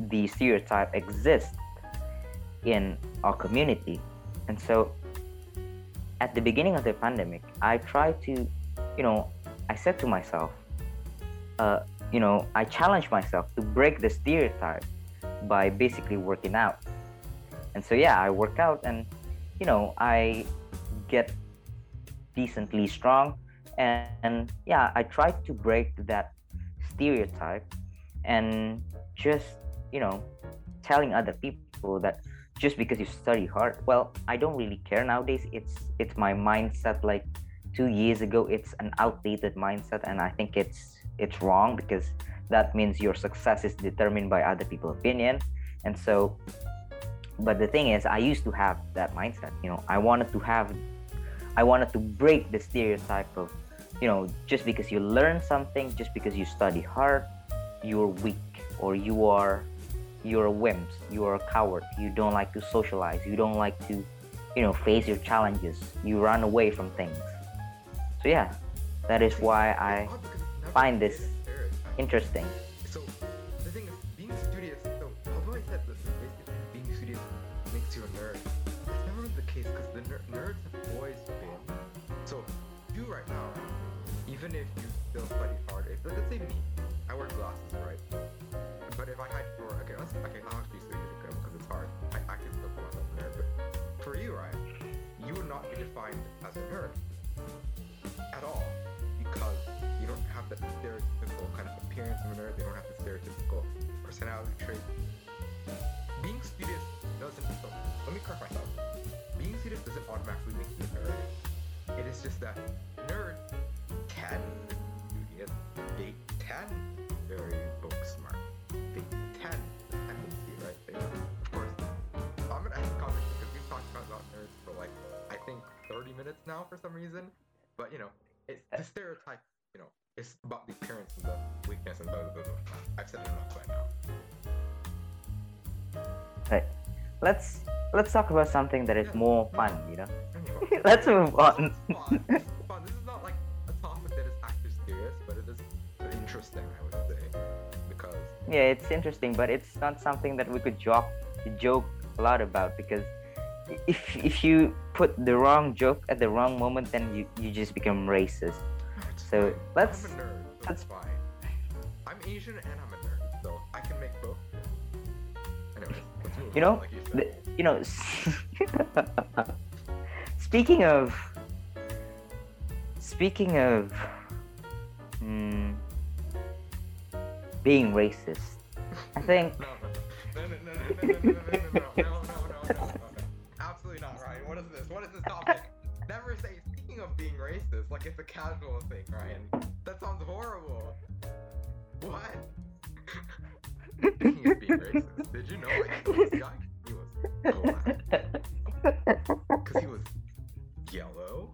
the stereotype exists in our community. And so at the beginning of the pandemic i tried to you know i said to myself uh you know i challenged myself to break the stereotype by basically working out. And so yeah i work out and you know i get decently strong and, and yeah i try to break that stereotype and just you know telling other people that just because you study hard well i don't really care nowadays. It's it's my mindset. Like two years ago it's an outdated mindset and i think it's it's wrong because that means your success is determined by other people's opinion. And so but the thing is i used to have that mindset you know i wanted to have i wanted to break the stereotype of you know just because you learn something just because you study hard you're weak or you are you're a wimp you are a coward you don't like to socialize you don't like to you know face your challenges you run away from things so yeah that is why i find this interesting So the thing is, being studious. So although I said basically being studious makes you a nerd, it's never the case because the ner- nerds have always been. So you right now, even if you still study hard, if let's say me, I wear glasses, right? But if I had your okay, let's okay, I'll actually say it because it's hard. I, I can still call myself a nerd, but for you, right, you would not be defined as a nerd at all because you don't have that stereotypical kind of appearance of a nerd. They don't have the stereotypical personality trait. Being studious doesn't. So let me correct myself. Being studious doesn't automatically make you a nerd. It is just that nerds can be studious. They can very book smart. They can tendency, right? They, of course, I'm gonna ask conversation because we've talked about, about nerds for like I think 30 minutes now for some reason. But you know, it's the stereotype. You know, it's about the appearance and the weakness and blah blah blah. blah. I've said it enough by now. right let's let's talk about something that is Yeah. more fun you know Anyway, (laughs) let's move on interesting, I would say, because yeah it's interesting but it's not something that we could joke joke a lot about because if if you put the wrong joke at the wrong moment then you you just become racist it's So, fine. let's- I'm a nerd, so let's- fine. I'm Asian and I'm a nerd, so I can make both. Anyways, You on, know, like you the- you know (laughs) speaking of speaking of mm, being racist i think No, no, no, no, no, no, no, no, no, no, no, no. Absolutely not, Rayyan. What is this? What is this topic? Never say, speaking of being racist, like it's a casual thing, Rayyan. That sounds horrible. What? speaking of being racist, did you know this guy? He was. Because he was yellow?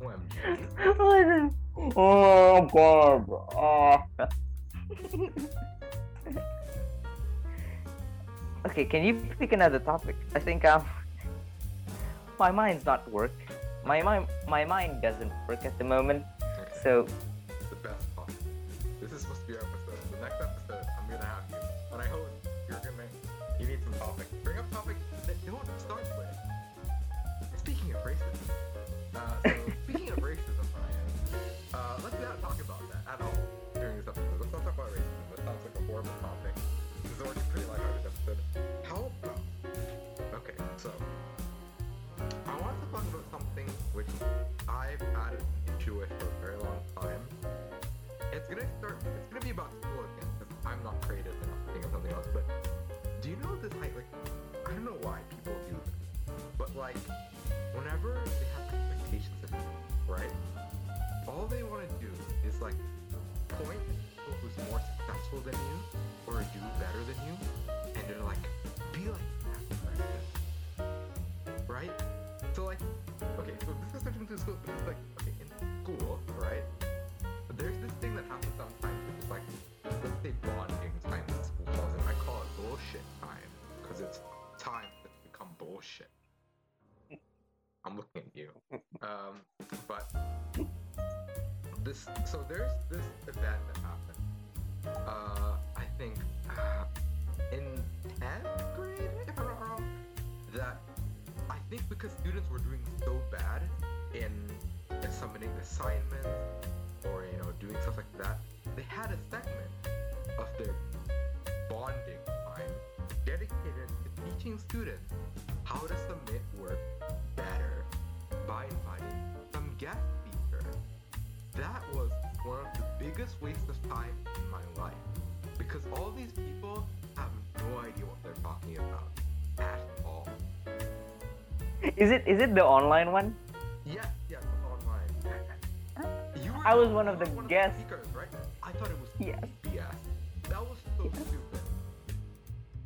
OMG. oh god oh. (laughs) okay can you pick another topic? I think um my mind's not work. My mind my mind doesn't work at the moment. So All they want to do is like point at people who's more successful than you or do better than you, and they're like, be like that right? So like, okay, so this is to school, but it's like, okay, in school, right? There's this thing that happens sometimes, is like, let's say bonding time in school it. I call it bullshit time because it's time that's become bullshit. I'm looking at you. Um, but this, so there's this event that happened. Uh, I think uh, in 10th grade, if I'm not wrong, that I think because students were doing so bad in, in submitting assignments or you know doing stuff like that, they had a segment of their bonding time dedicated to teaching students how to submit work better by inviting some guest speakers. That was one of the biggest wastes of time in my life because all these people have no idea what they're talking about at all. Is it is it the online one? Yes, yes, online. You were I was one of the one guests. speakers, right? I thought it was Yes. BS. That was so stupid.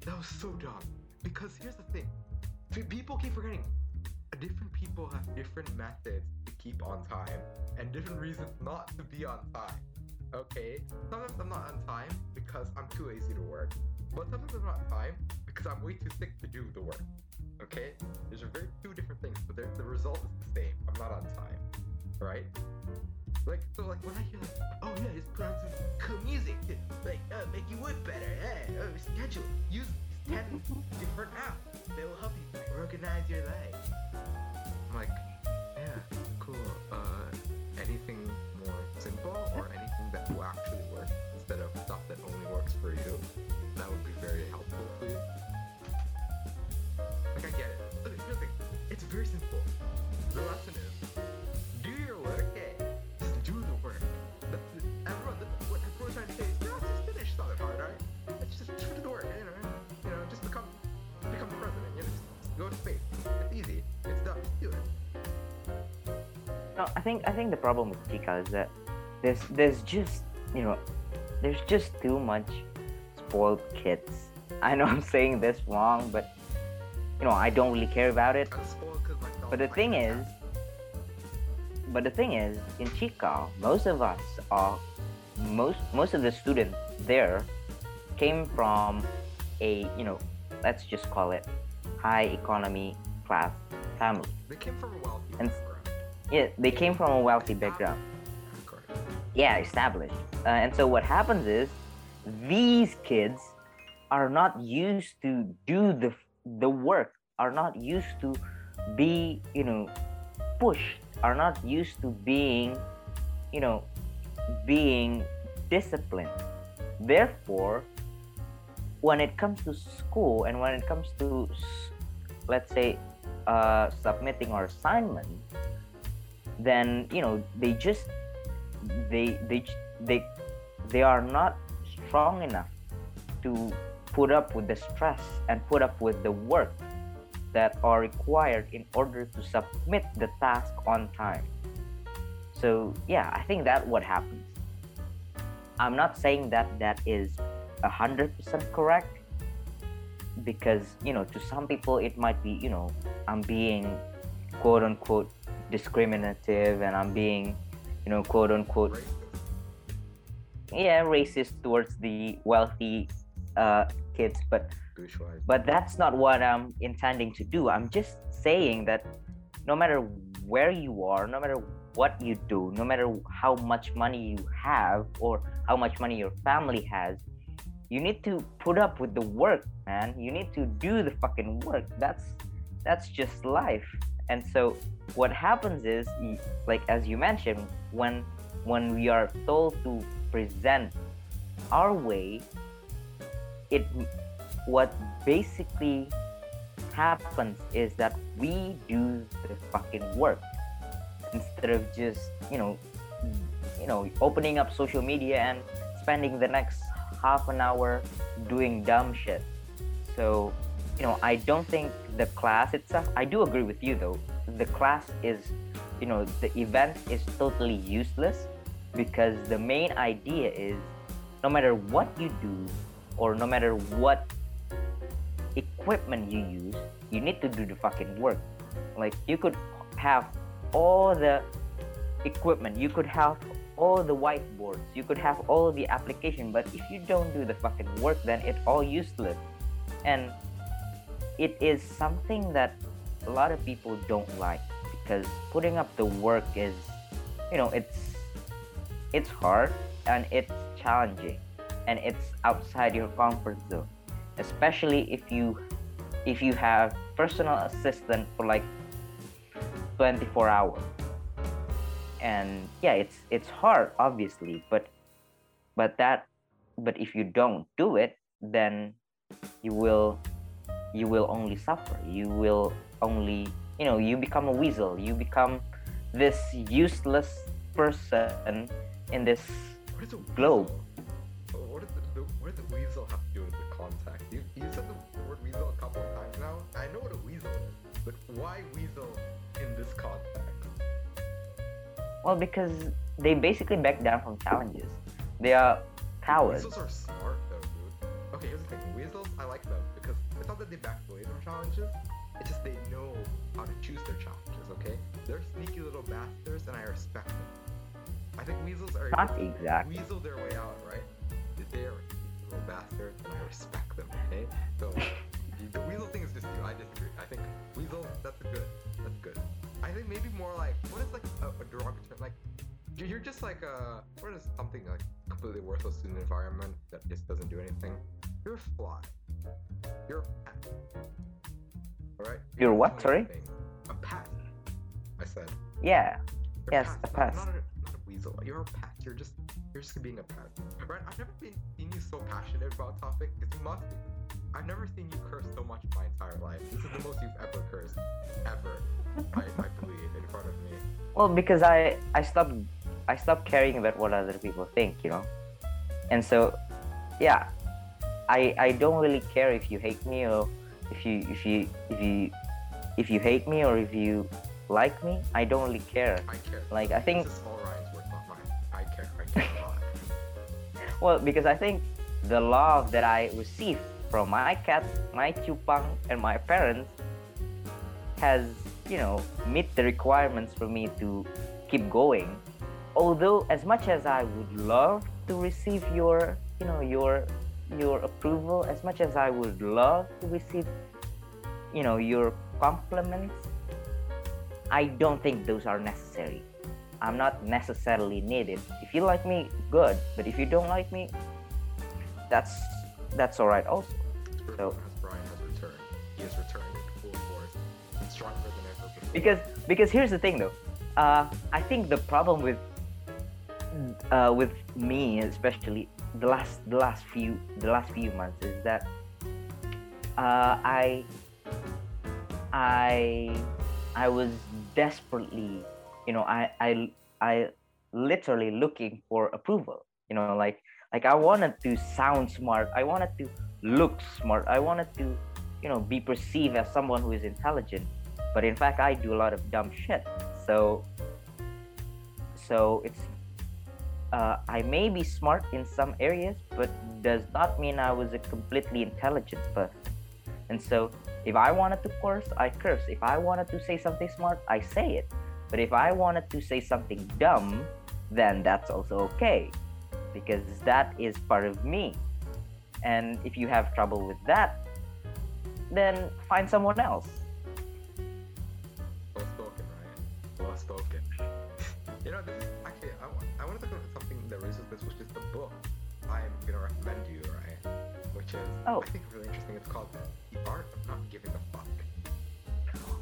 That was so dumb. Because here's the thing: people keep forgetting. Different people have different methods keep on time and different reasons not to be on time. Okay? Sometimes I'm not on time because I'm too lazy to work, but sometimes I'm not on time because I'm way too sick to do the work. Okay? There's a very two different things, but the result is the same. I'm not on time. Right? Like so, like when I hear like, oh yeah, it's some cool music to like uh, make you work better. Hey, oh, schedule. Use ten (laughs) different apps that will help you organize your life. I'm like, cool. Uh, anything more simple or anything that will actually work instead of stuff that only works for you. That would be very helpful, please. Like I get it. Look, here's the thing. It's very simple. The lesson is do your work, eh? Just do the work. That's the, everyone, that's what everyone's trying to say is, no, just finish. It's not that hard, right? It's just, do the work, you know? You know, just become, become the president. You know, just go to space. It's easy. It's done. Just do it. No, I think I think the problem with Chica is that there's there's just you know there's just too much spoiled kids. (laughs) I know I'm saying this wrong, but you know I don't really care about it. I'm spoiled because myself. But the thing is, but the thing is, in Chica, most of us are most most of the students there came from a you know let's just call it high economy class family. they came from a wealthy And-. Yeah, they came from a wealthy background. Correct. yeah established uh, and so what happens is these kids are not used to do the the work are not used to be you know pushed are not used to being you know being disciplined therefore when it comes to school and when it comes to let's say uh, submitting our assignment then you know they just they they they they are not strong enough to put up with the stress and put up with the work that are required in order to submit the task on time. So yeah i think that what happens. I'm not saying that that is a hundred percent correct because you know to some people it might be you know i'm being quote unquote discriminative and i'm being you know quote unquote yeah racist towards the wealthy uh, kids but but that's not what i'm intending to do. I'm just saying that no matter where you are no matter what you do no matter how much money you have or how much money your family has you need to put up with the work man. You need to do the fucking work. That's that's just life and so what happens is like as you mentioned when when we are told to present our way it what basically happens is that we do the fucking work. Instead of just you know you know opening up social media and spending the next half an hour doing dumb shit. So you know i don't think the class itself i do agree with you though. The class is you know the event is totally useless because the main idea is no matter what you do or no matter what equipment you use you need to do the fucking work. Like you could have all the equipment you could have all the whiteboards you could have all the application but if you don't do the fucking work then it's all useless. And it is something that a lot of people don't like because putting up the work is you know it's it's hard and it's challenging and it's outside your comfort zone especially if you if you have personal assistant for like 24 hours. And yeah it's it's hard obviously but but that but if you don't do it then you will you will only suffer you will only you know you become a weasel you become this useless person in this What is a Globe. weasel? What, is the, what does the weasel have to do with the contact? You, you said the word weasel a couple of times now. I know what a weasel is, but why weasel in this context? well because they basically back down from challenges they are cowards Weasels are smart though, dude. Okay, here's the thing. Weasels, I like them because it's not that they back away from challenges. It's just they know how to choose their challenges. Okay, they're sneaky little bastards, and I respect them. I think weasels are not exactly weasel their way out, right? They are sneaky little bastards, and I respect them. Okay, so (laughs) the weasel thing is just I disagree. I think weasel, that's good, that's good. I think maybe more like what is like a, a derogatory like you- you're just like a what is something like completely worthless in an environment that just doesn't do anything. You're a fly. You're. Alright? You're what, sorry? A pet. I said. yeah You're Yes, a not- pet. Not, a, not a weasel. You're a pet. You're just you're just being a pet. Right? I've never been seen you so passionate about a topic. You must be. I've never seen you curse so much in my entire life. This is the most you've ever cursed. Ever. I, I believe in front of me. well because i i stopped i stopped caring about what other people think you know and so yeah i i don't really care if you hate me or if you if you if you if you hate me or if you like me i don't really care I care. like i think This is all Rayyan's words, not mine. I care. I care a lot. (laughs) Well, because I think the love that I received from my cat, my chupang, and my parents has, you know, meet the requirements for me to keep going. Although, as much as I would love to receive your, you know, your your approval, as much as I would love to receive, you know, your compliments, I don't think those are necessary. I'm not necessarily needed. If you like me, good. But if you don't like me, that's that's all right also. So- Brian has returned, he has returned in full force, stronger than ever before. Because because here's the thing though, uh, I think the problem with uh, with me especially the last the last few the last few months is that uh, I I I was desperately you know I I I literally looking for approval you know like like I wanted to sound smart. I wanted to look smart. I wanted to you know be perceived as someone who is intelligent. But in fact I do a lot of dumb shit. So so it's uh, I may be smart in some areas but does not mean I was a completely intelligent person. And so if I wanted to curse I curse. If I wanted to say something smart I say it. But if I wanted to say something dumb then that's also okay because that is part of me. And if you have trouble with that then find someone else. Well spoken, Rayyan. Well spoken. (laughs) you know, this about something this, which is the book I'm gonna recommend to you, Rayyan. Which is Oh. I think really interesting. It's called The Art of Not Giving a Fuck.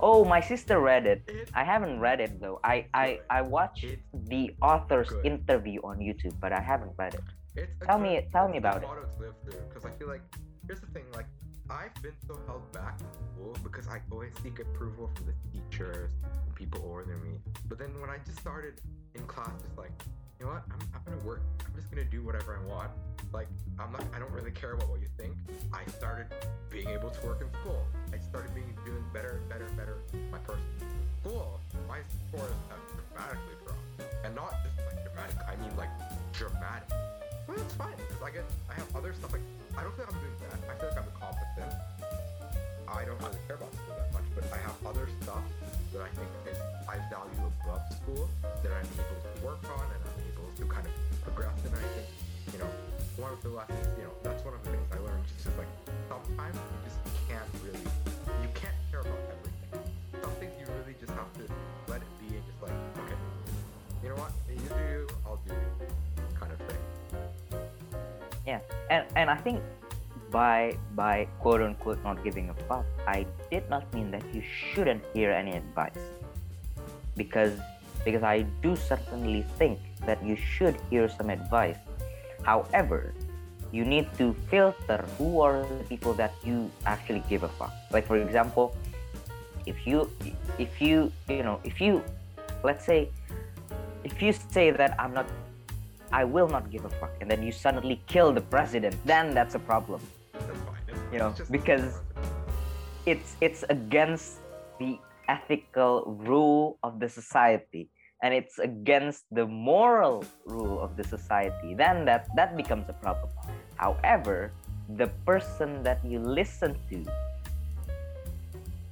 Oh, my sister read it. I haven't read it though. I I, I watched It's the author's good. interview on YouTube, but I haven't read it. it's Tell good- me- tell me about it. motto to live through because I feel like here's the thing, like I've been so held back in school because I always seek approval from the teachers people older than me. But then when I just started in class, just like, you know what, I'm, I'm gonna work. I'm just gonna do whatever I want. Like, I'm not. I don't really care about what you think. I started being able to work in school. I started being doing better, and better, and better. My person school, my scores have dramatically dropped, and not just like dramatic. I mean like dramatic. Well, that's fine because I get. I have other stuff like. I don't feel like I'm doing that. I feel like I'm competent. I don't really care about school that much, but I have other stuff that I think is I value above school that I'm able to work on and I'm kind of progress in. I think, you know, one of the lessons, you know, that's one of the things I learned. Just is like sometimes you just can't really, you can't care about everything. Some things you really just have to let it be and just like, okay, you know what, you do you, I'll do you, kind of thing. Yeah, and and I think by by quote unquote not giving a fuck, I did not mean that you shouldn't hear any advice. Because because I do certainly think that you should hear some advice. However, you need to filter who are the people that you actually give a fuck. Like for example, if you if you you know if you let's say if you say that I'm not I will not give a fuck and then you suddenly kill the president, then that's a problem. That's fine. It's, You know, because- it's it's against the ethical rule of the society and it's against the moral rule of the society then that that becomes a problem. However the person that you listen to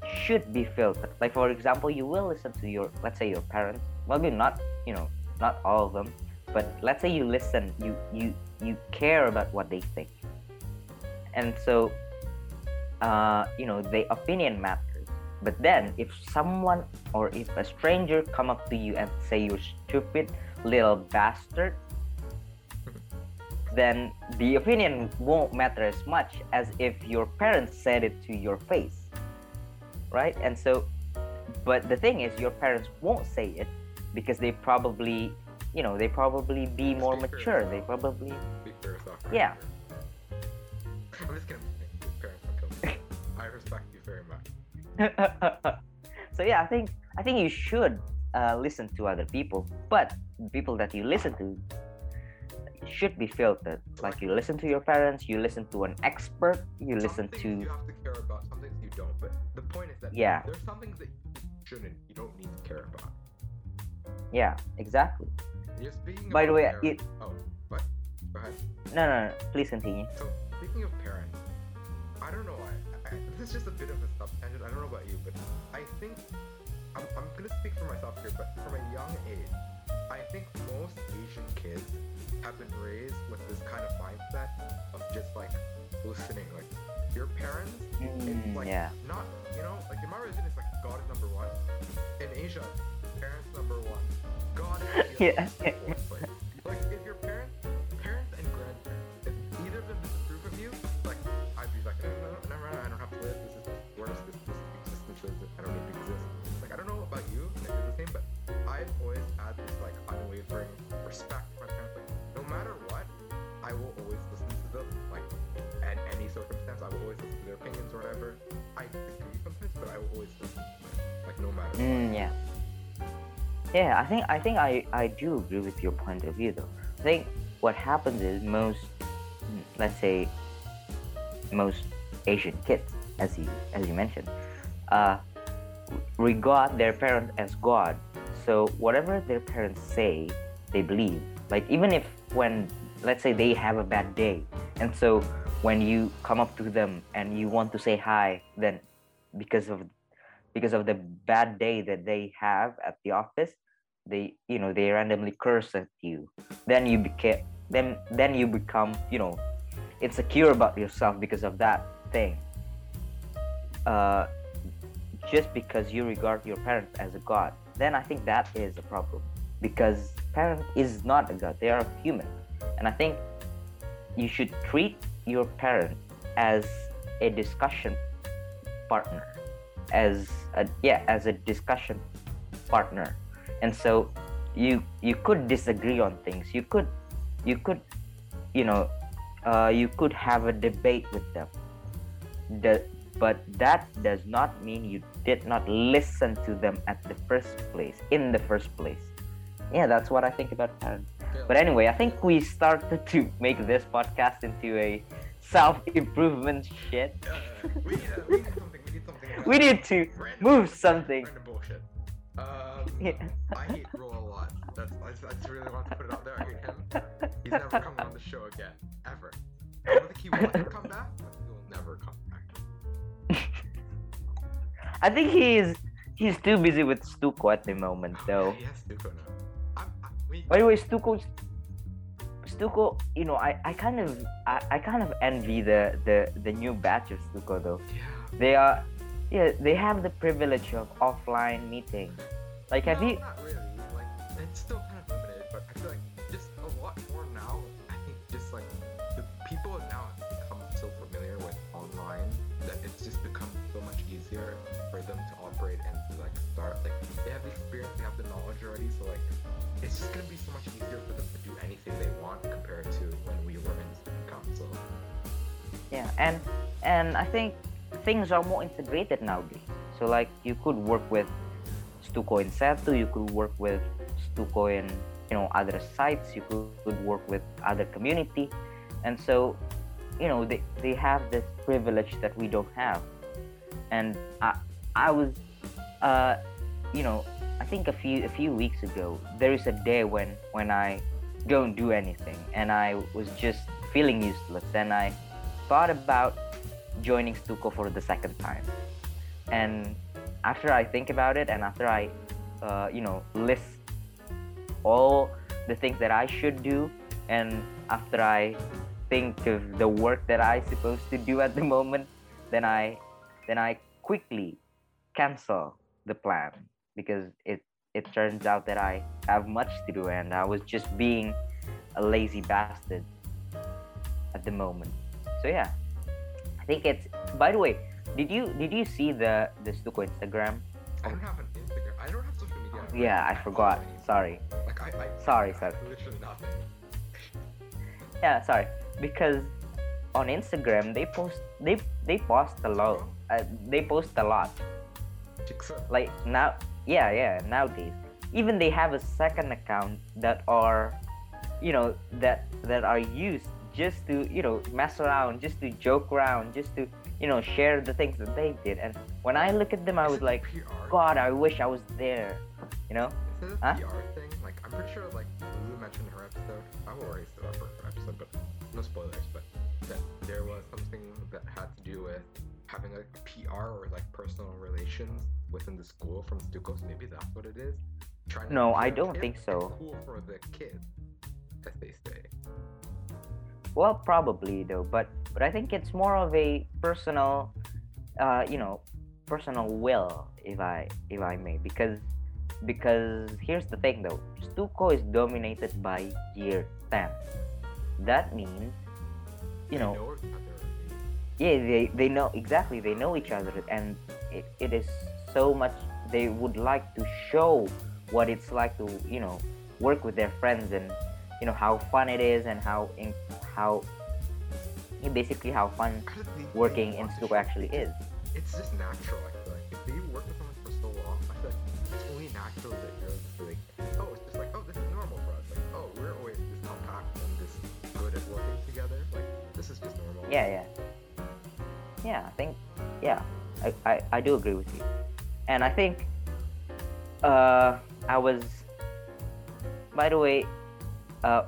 should be filtered. Like for example you will listen to your let's say your parents. Maybe not you know not all of them but let's say you listen you you you care about what they think. And so uh, you know the opinion matters but then if someone or if a stranger come up to you and say you're stupid little bastard then the opinion won't matter as much as if your parents said it to your face right and so but the thing is your parents won't say it because they probably you know they probably be more mature they probably Speak for yourself. Yeah. I'm just. I respect you very much. (laughs) so yeah, I think I think you should uh, listen to other people, but people that you listen to should be filtered. Like you listen to your parents, you listen to an expert, you listen to You have to care about. Some things you don't. But the point is that Yeah. there's some things that you shouldn't. You don't need to care about. yeah, exactly. You're speaking. By the way, parents- it- Oh, what? Go ahead. No, no, no. Please continue. So speaking of parents, I don't know. I, This is just a bit of a sub tangent. I don't know about you, but I think I'm, I'm gonna speak for myself here. But from a young age, I think most Asian kids have been raised with this kind of mindset of just like listening. Like your parents, Mm, like yeah. not you know like in my religion it's like God is number one. In Asia, parents number one. God is (laughs) Yeah. fourth place. Respect no matter what, I will always listen to them. Like at any circumstance, I will always listen to their opinions or whatever. I disagree sometimes, but I will always listen to them. Like no matter. Mm, yeah. Yeah, I think I think I, I do agree with your point of view though. I think what happens is most let's say most Asian kids, as you as you mentioned, uh, regard their parents as God. So whatever their parents say, they believe. Like even if when let's say they have a bad day, and so when you come up to them and you want to say hi, then because of because of the bad day that they have at the office they you know they randomly curse at you. Then you became then then you become you know insecure about yourself because of that thing. Uh just because you regard your parents as a god then i think that is a problem. Because parent is not a god they are human. And i think you should treat your parent as a discussion partner as a yeah as a discussion partner. And so you you could disagree on things. You could you could you know uh, you could have a debate with them. The, but that does not mean you did not listen to them at the first place, in the first place. Yeah, that's what I think about parents. But anyway, I think we started to make this podcast into a self improvement shit. Uh, we, need, uh, we need something. We need something. (laughs) We need to random- move something. Random bullshit. Um, (laughs) Yeah. I hate Rula lot. That's I just, I just really want to put it out there. I hate him. He's never coming on the show again, ever. I don't think he will ever come back, but he will never come back. (laughs) I think he's he's too busy with Stuco at the moment, Oh, though. yeah, he has Stuco now. I'm, I, we, By the way, Stuco, Stuco, you know, I, I kind of I, I kind of envy the, the the new batch of Stuco though. yeah. They are, yeah, they have the privilege of offline meeting. Like, have no, you? Not really. Like, it's still Yeah, and and I think things are more integrated nowadays. So like, you could work with Stuco in Setu, you could work with Stuco in you know other sites, you could, could work with other community, and so you know they, they have this privilege that we don't have. And I I was uh you know I think a few a few weeks ago there is a day when when I don't do anything and I was just feeling useless and I thought about joining Stuco for the second time. And after I think about it and after I, uh, you know, list all the things that I should do, and after I think of the work that I supposed to do at the (laughs) moment, then I, then I quickly cancel the plan because it it turns out that I have much to do and I was just being a lazy bastard at the moment. So yeah, I think it's. By the way, did you did you see the the Stuco Instagram? I don't have an Instagram. I don't have social media. Oh. Yeah, I forgot. Sorry. Like I, I Sorry, sorry. (laughs) Literally nothing. Yeah, sorry. Because on Instagram they post they they post a lot. Uh, they post a lot. Like now, yeah, yeah. Nowadays, even they have a second account that are, you know, that that are used just to you know mess around, just to joke around, just to you know share the things that they did. And when I look at them, I was like, PR? God, I wish I was there. You know? Is it a Huh? PR thing? Like, I'm pretty sure, like, Lulu mentioned in her episode. I will already that for her episode, but no spoilers. But that there was something that had to do with having like a PR or like personal relations within the school from Stuco. So maybe that's what it is. Trying No, I don't think so. Cool for the kids, as they say. Well, probably though, but but I think it's more of a personal, uh, you know, personal will, if I if I may, because because here's the thing though, Stuco is dominated by year ten. That means, you know, know yeah, they they know exactly they know each other, and it, it is so much they would like to show what it's like to you know work with their friends and you know how fun it is and how in, how basically how fun I just think they working in to actually is. It's just natural. I feel like if you work with someone for so long, I feel like it's only natural that you're like, oh, it's just like, oh, this is normal for us. Like, oh, we're always this compact and this good at working together. Like, this is just normal. Yeah, yeah, yeah. I think yeah, I, I, I do agree with you, and I think uh I was by the way uh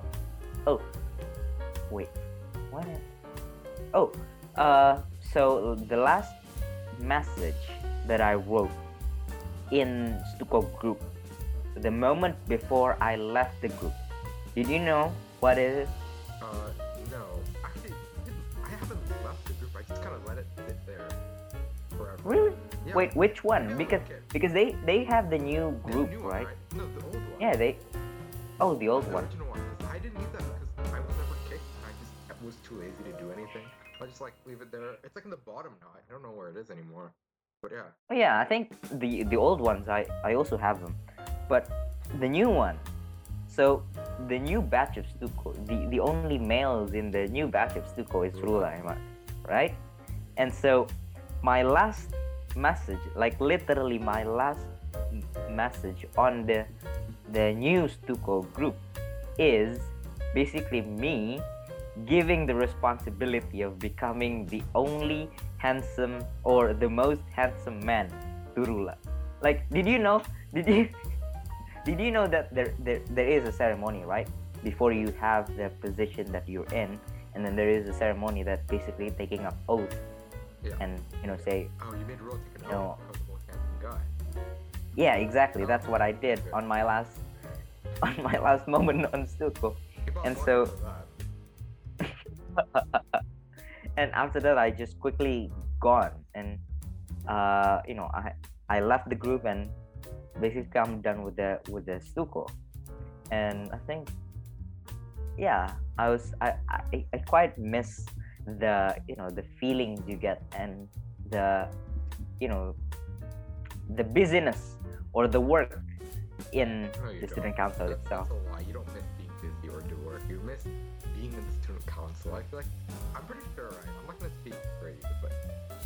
oh. Wait. What? Oh uh so the last message that I wrote in Stuco group the moment before I left the group did you know what it is? Uh, no, actually, I haven't left the group. I just kind of let it sit there forever. really? Yeah. wait which one? Because like because they they have the new The group new one, right? No, the old one. yeah they oh the old the one. one. 'Cause I didn't use that because I was never kicked and I just was too lazy to do anything. I just like leave it there. It's like in the bottom now. I don't know where it is anymore. But yeah. Oh yeah, I think the the old ones I I also have them, but the new one. So the new batch of Stuco, the the only males in the new batch of Stuco is Rula, right? And so my last message, like literally my last message on the the new Stuco group is basically me giving the responsibility of becoming the only handsome or the most handsome man to Rula. Like, did you know? (laughs) Did you did you know that there, there there is a ceremony right before you have the position that you're in, and then there is a ceremony that basically taking up oath Yeah. and you know say Oh, you made Rula take an oath because of most handsome guy. yeah exactly that's what I did on my last (laughs) on my last moment on Stuco. And so- (laughs) and after that i just quickly gone. And uh you know i i left the group and basically i'm done with the with the stuco. And i think yeah i was i i, I quite miss the you know the feelings you get and the you know the busyness or the work in No, the don't. student council itself miss being in the student council. I feel like I'm pretty sure, right? I'm not gonna speak for you, but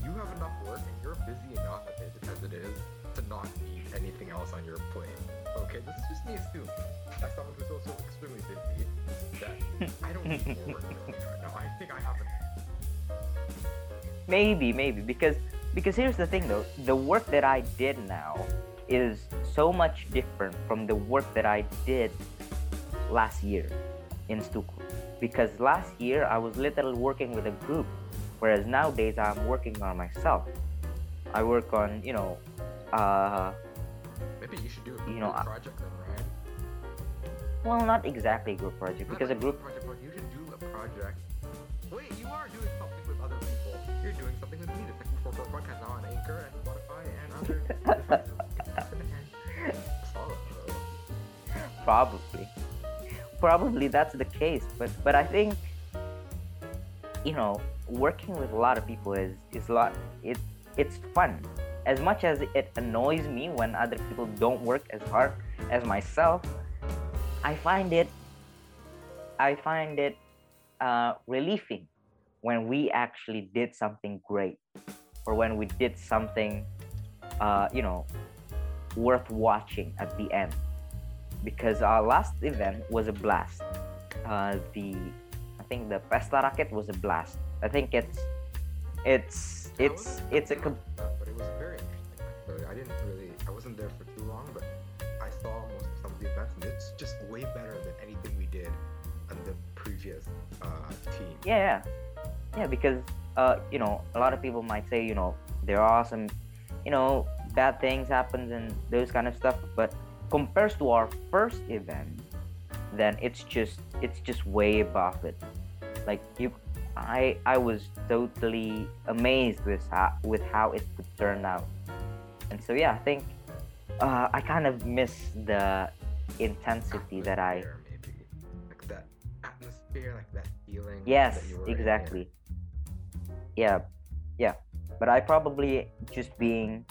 you have enough work and you're busy enough as it, is to not need anything else on your plate. Okay, this is just me assuming, as someone who's also extremely busy, that I don't need more work right now. I think I have enough. maybe maybe because because here's the thing though the work that i did now is so much different from the work that i did last year in stuco because last year i was literally working with a group whereas nowadays i'm working on myself i work on you know uh Maybe you should do a You know, project then, Rayyan. well not exactly a group project Not because a group project, but you should do a project. Wait, you are doing something with other people. You're doing something with me, the Textbook 404 Podcast now on Anchor and Spotify and other (laughs) devices. (laughs) Probably probably that's the case but but i think you know working with a lot of people is is a lot it it's fun. As much as it annoys me when other people don't work as hard as myself i find it i find it uh, relieving when we actually did something great or when we did something uh, you know worth watching at the end because our last event was a blast. Uh, the I think the Pesta Racket was a blast. I think it's it's it's it's a com- that, but it was very interesting. Actually, I didn't really, I wasn't there for too long, but I saw most of some of the events, and it's just way better than anything we did on the previous uh, team. yeah yeah yeah because uh you know a lot of people might say you know there are some you know bad things happens and those kind of stuff but compared to our first event then it's just it's just way above it like you i i was totally amazed with how with how it could turn out and so yeah i think uh, i kind of miss the intensity that i maybe like that atmosphere, like that feeling. Yes, that were in, exactly. Yeah, yeah. But I probably just being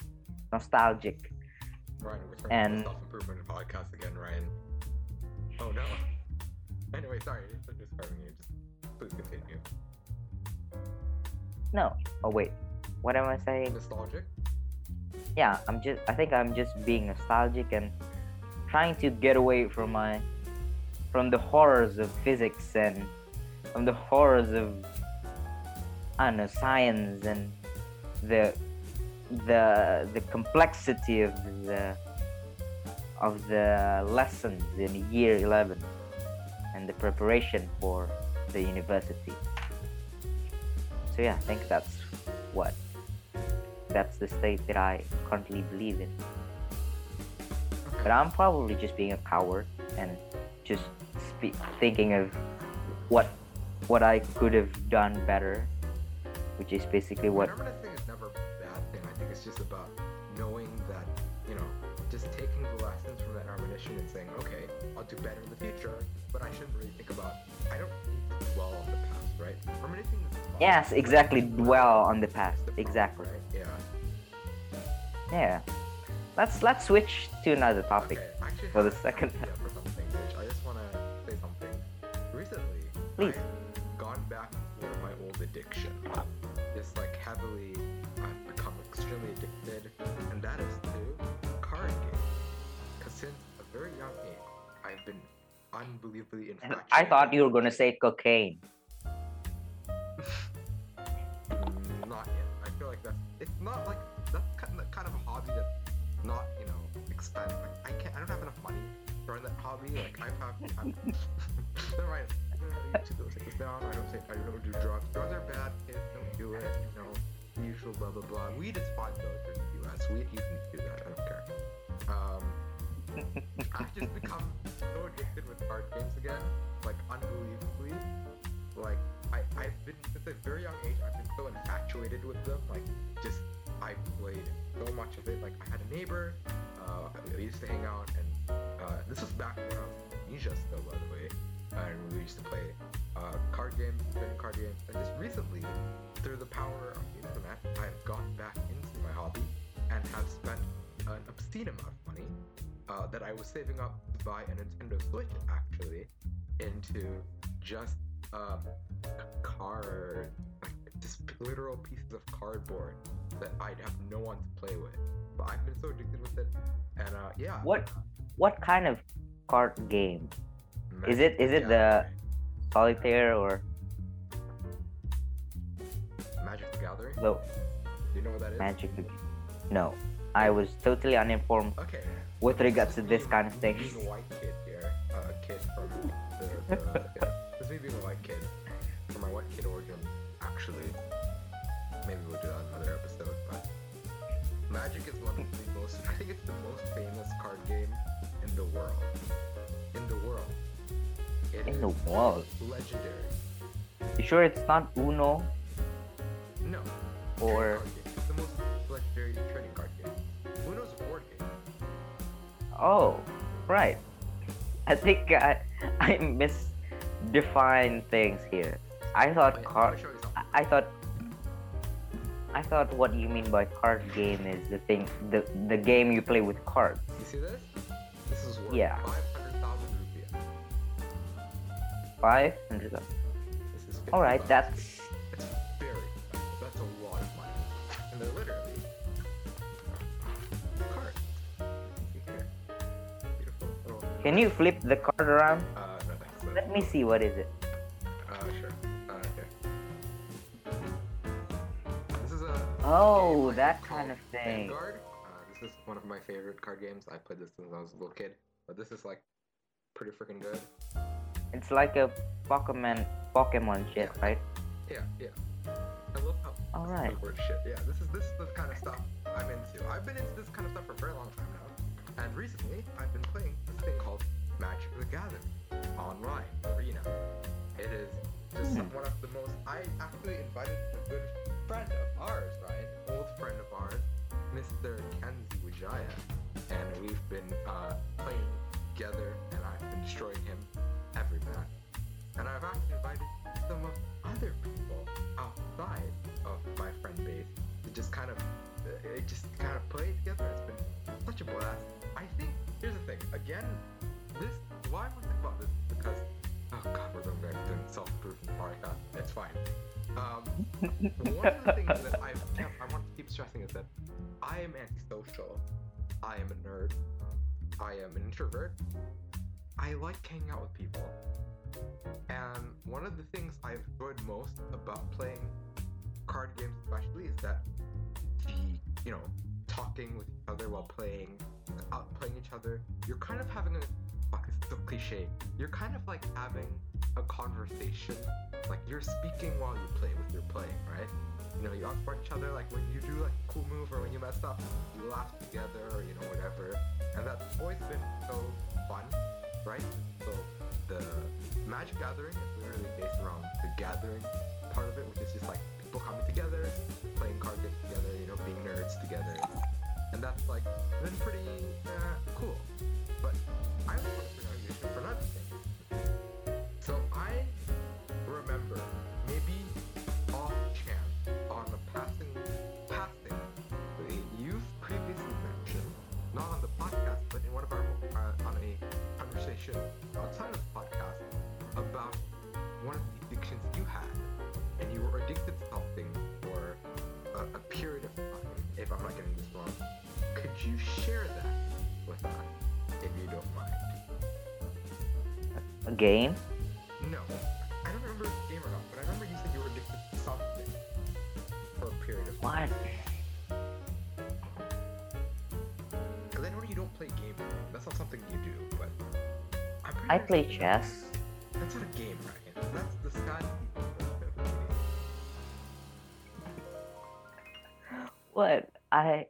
nostalgic. Rayyan, we're starting And- the self-improvement podcast again, Rayyan. Oh no. Anyway, sorry, I'm just discarding you. Just please continue. No. Oh wait. What am I saying? Nostalgic? Yeah, I'm just. I think I'm just being nostalgic and trying to get away from my from the horrors of physics and from the horrors of I don't know science and the the the complexity of the of the lessons in year 11 and the preparation for the university. So yeah i think that's what that's the state that i currently believe in. But i'm probably just being a coward and just spe- thinking of what what i could have done better which is basically what think it's just about knowing that, you know, just taking the lessons from that admonition and saying, okay, I'll do better in the future, but I shouldn't really think about, I don't need to dwell on the past, right? Reminiscing is fun, yes exactly thinking dwell on the past the problem, exactly Right? Yeah. yeah let's let's switch to another topic Okay, for the second for something, which I just want to say something. Recently, Please. I've gone back to my old addiction. Is like heavily, extremely addicted, and that is to card games. Because since a very young age, I've been unbelievably infatuated. I thought you were gonna say cocaine. (laughs) Not yet. I feel like that's it's not like that's kind of, a hobby that's not you know expanding. Like I can't. I don't have enough money to run that hobby. Like I have. I'm, (laughs) never mind. I to go take this down. I don't say I don't do drugs. Drugs are bad. Kids don't do it. You know, the usual blah blah blah. Weed is fine though. In the U.S. Weed you can do that. I don't care. Um, (laughs) I've just become so addicted with card games again, like unbelievably. Like I, I've been since a very young age. I've been so infatuated with them. Like just I played so much of it. Like I had a neighbor. Uh, we used to hang out, and uh, this was back when I was in Indonesia still, by the way. And we used to play uh, card games, trading card games. And just recently, through the power of the internet, I've gotten back into my hobby and have spent an obscene amount of money uh, that I was saving up to buy a Nintendo Switch actually into just um, card, like just literal pieces of cardboard that I'd have no one to play with. But I've been so addicted with it, and uh, yeah. What what kind of card game? Is it- is it the Solitaire or Magic the Gathering? the Do you know what that is? Magic? the- No, I was totally uninformed Okay. with regards to this kind of thing. Being a white kid here, uh, a kid from the, the (laughs) yeah. This is me being a white kid from my white kid origin. Actually, maybe we'll do that in another episode. But Magic is one of the most. (laughs) I think it's the most famous card game in the world. In the world. legendary. You sure it's not Uno? No. Or- trading card game. It's the most legendary trading card game. Uno's a board game. Oh, right. I think I I misdefined things here. I thought Wait, card. gonna show you something. I I thought. I thought what you mean by card game is the thing, the the game you play with cards. You see this? This is worth Yeah. 500,000 rupiah. Five hundred. This is 50 All right, bucks. that's It's very That's a lot of money. And they're literally cards. See here. Beautiful. little- Can you flip the card around? Uh, no thanks. Let me see what is it. Uh, sure. Uh, here. This is a Oh, that kind of thing. Vanguard. Uh, this is one of my favorite card games. I played this since I was a little kid, but this is like pretty freaking good. It's like a Pokemon Pokemon shit, Yeah. right? Yeah, yeah. I love how All right. word shit. Yeah, this is this is the kind of stuff I'm into. I've been into this kind of stuff for a very long time now, and recently I've been playing this thing called Magic the Gathering online arena. It is just Hmm. one of the most. I actually invited a good friend of ours, right? An old friend of ours, Mr. Kenzie Wijaya, and we've been uh, playing together, and I've been destroying him every match. And I've actually invited some of other people outside of my friend base to just kind of, uh, it just kind of play together. It's been such a blast. I think here's the thing. Again, this why am I thinking about this? Because oh god, we're going back to self-improvement podcast. It's fine. Um, one of the things that I've kept, I want to keep stressing is that I am antisocial. I am a nerd. I am an introvert. I like hanging out with people. And one of the things I've enjoyed most about playing card games, especially, is that the you know talking with each other while playing, outplaying each other. You're kind of having a. It's so cliche. You're kind of like having a conversation. Like you're speaking while you play with your playing, right? You know, you outsmart each other. Like when you do like a cool move or when you mess up, you laugh together or you know whatever. And that's always been so fun, right? So the Magic Gathering is literally based around the gathering part of it, which is just like people coming together, playing card games together, you know, being nerds together, and that's like been pretty uh, cool. But I want to for another conversation outside of the podcast about one of the addictions you had, and you were addicted to something for a, a period of time, if I'm not getting this wrong, could you share that with us, if you don't mind? A I play chess. That's a game, right? That's the sad. What? I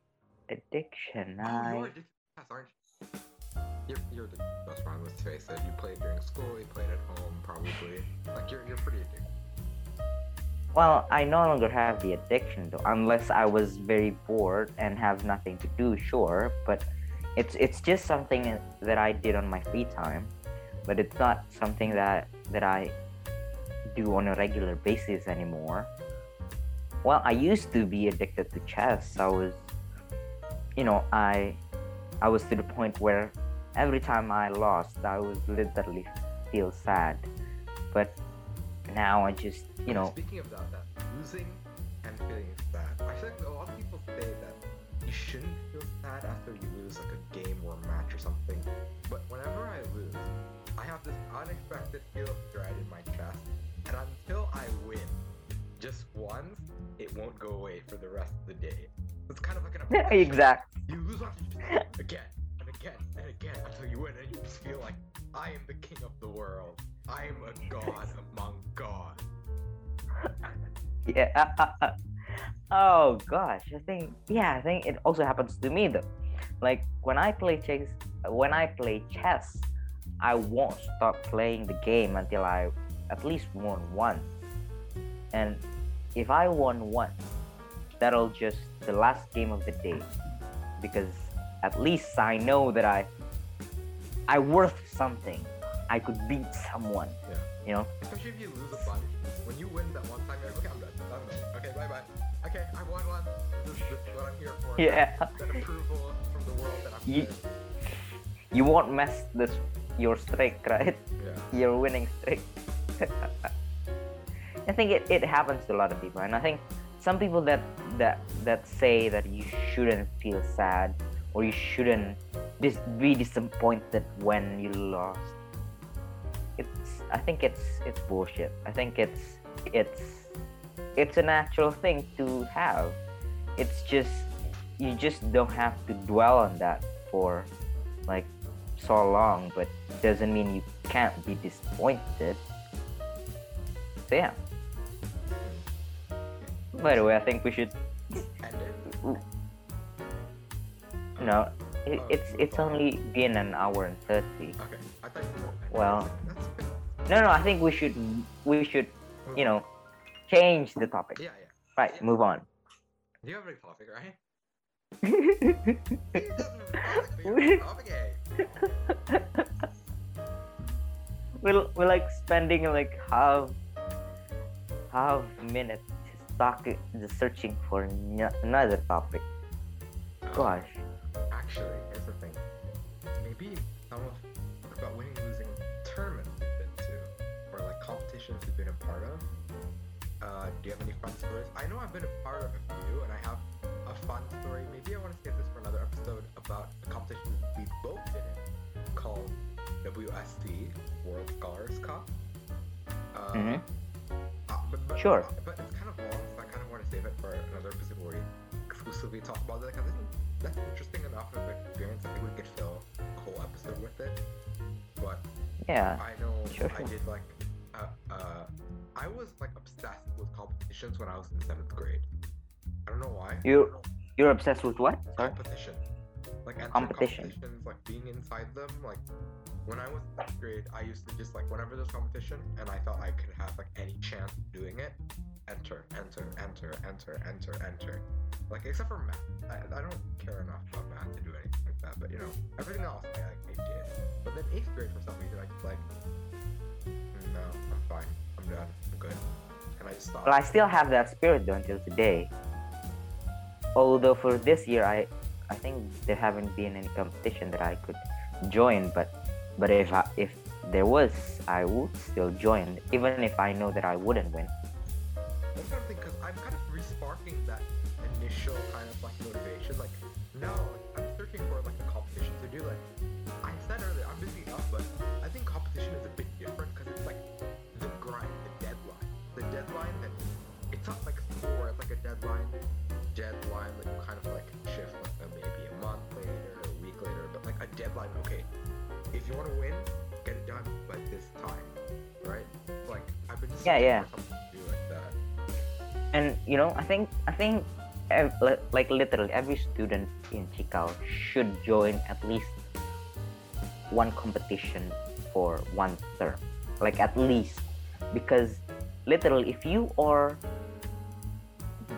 addiction. Oh, I you're addicted to chess, aren't you? You're, to chess, Ron. Let's face it. You played during school. You played at home, probably. Like you're, you're pretty addicted. well, I no longer have the addiction though, unless I was very bored and have nothing to do. Sure, but it's it's just something that I did on my free time, but it's not something that that I do on a regular basis anymore. Well, I used to be addicted to chess. I was, you know, I I was to the point where every time I lost, I was literally feel sad. But now I just, you know, Speaking of that, that losing and feeling sad. I feel like a lot of people say that you shouldn't feel sad after you lose like a game or a match or something. But whenever I lose, have this unexpected feel of dread in my chest, and until I win, just once, it won't go away for the rest of the day. It's kind of like an (laughs) obsession. exact. You lose just again and again and again until you win, and you just feel like I am the king of the world. I am a god among gods. (laughs) Yeah. (laughs) oh gosh, I think yeah, I think it also happens to me though. Like when I play chess, when I play chess, I won't stop playing the game until I at least won once. And if I won once, that'll just the last game of the day because at least I know that I I worth something. I could beat someone. Yeah. You know? Especially if you lose a bunch. When you win that one time, you're like, okay, I'm done. I'm done. Okay, bye bye. Okay, I won one. This, this is what I'm here for. Yeah. That, that approval from the world that I'm Ye- good. You won't mess this your streak, right? Yeah. Your winning streak. (laughs) I think it, it happens to a lot of people, and I think some people that that that say that you shouldn't feel sad or you shouldn't dis- be disappointed when you lost. It's I think it's it's bullshit. I think it's it's it's a natural thing to have. It's just you just don't have to dwell on that for like so long, but doesn't mean you can't be disappointed. So yeah. By the way, I think we should no. It, Oh, it's it's only been an hour and thirty. Okay, I thought. Well- No, no. I think we should we should you know change the topic. Yeah, yeah. Right, move on. Do you have a topic, right? (laughs) We're, we're like spending like half half minute talking just searching for n- another topic. Gosh. Actually, here's the thing. Maybe some of about winning and losing tournaments we've been to, or like competitions we've been a part of. Uh, do you have any fun stories? I know I've been a part of a few, and I have a fun story. Maybe I want to save this for another episode about WSC World Scholars Cup. Uh, Mhm. uh, but, but, Sure. But it's kind of long, so I kind of want to save it for another episode where we exclusively talk about it. Because that's interesting enough of an experience. I think we could fill a whole episode with it. But Yeah. I know Sure, I sure. did like, uh, uh, I was like obsessed with competitions when I was in seventh grade. I don't know why. You you're obsessed with what? Competition. Like Competition. competitions, like being inside them. Like when I was in seventh grade, I used to just like whenever there's competition and I felt I could have like any chance doing it, enter, enter, enter, enter, enter, enter. Like except for math, I, I don't care enough about math to do anything like that. But you know, everything else I, I, I did. But then eighth grade for some reason I just like, "Mm, no, I'm fine, I'm done, I'm good, and I just stopped. Well, I still have that spirit though until today. Although for this year, I I think there haven't been any competition that I could join. But but if I, if there was, I would still join, even if I know that I wouldn't win. That's kind of thing because I'm kind of resparking that initial kind of like motivation. Like now, I'm searching for like a competition to do. Like Yeah, yeah. like that. and you know i think i think like literally every student in chikal should join at least one competition for one term like at least because literally if you are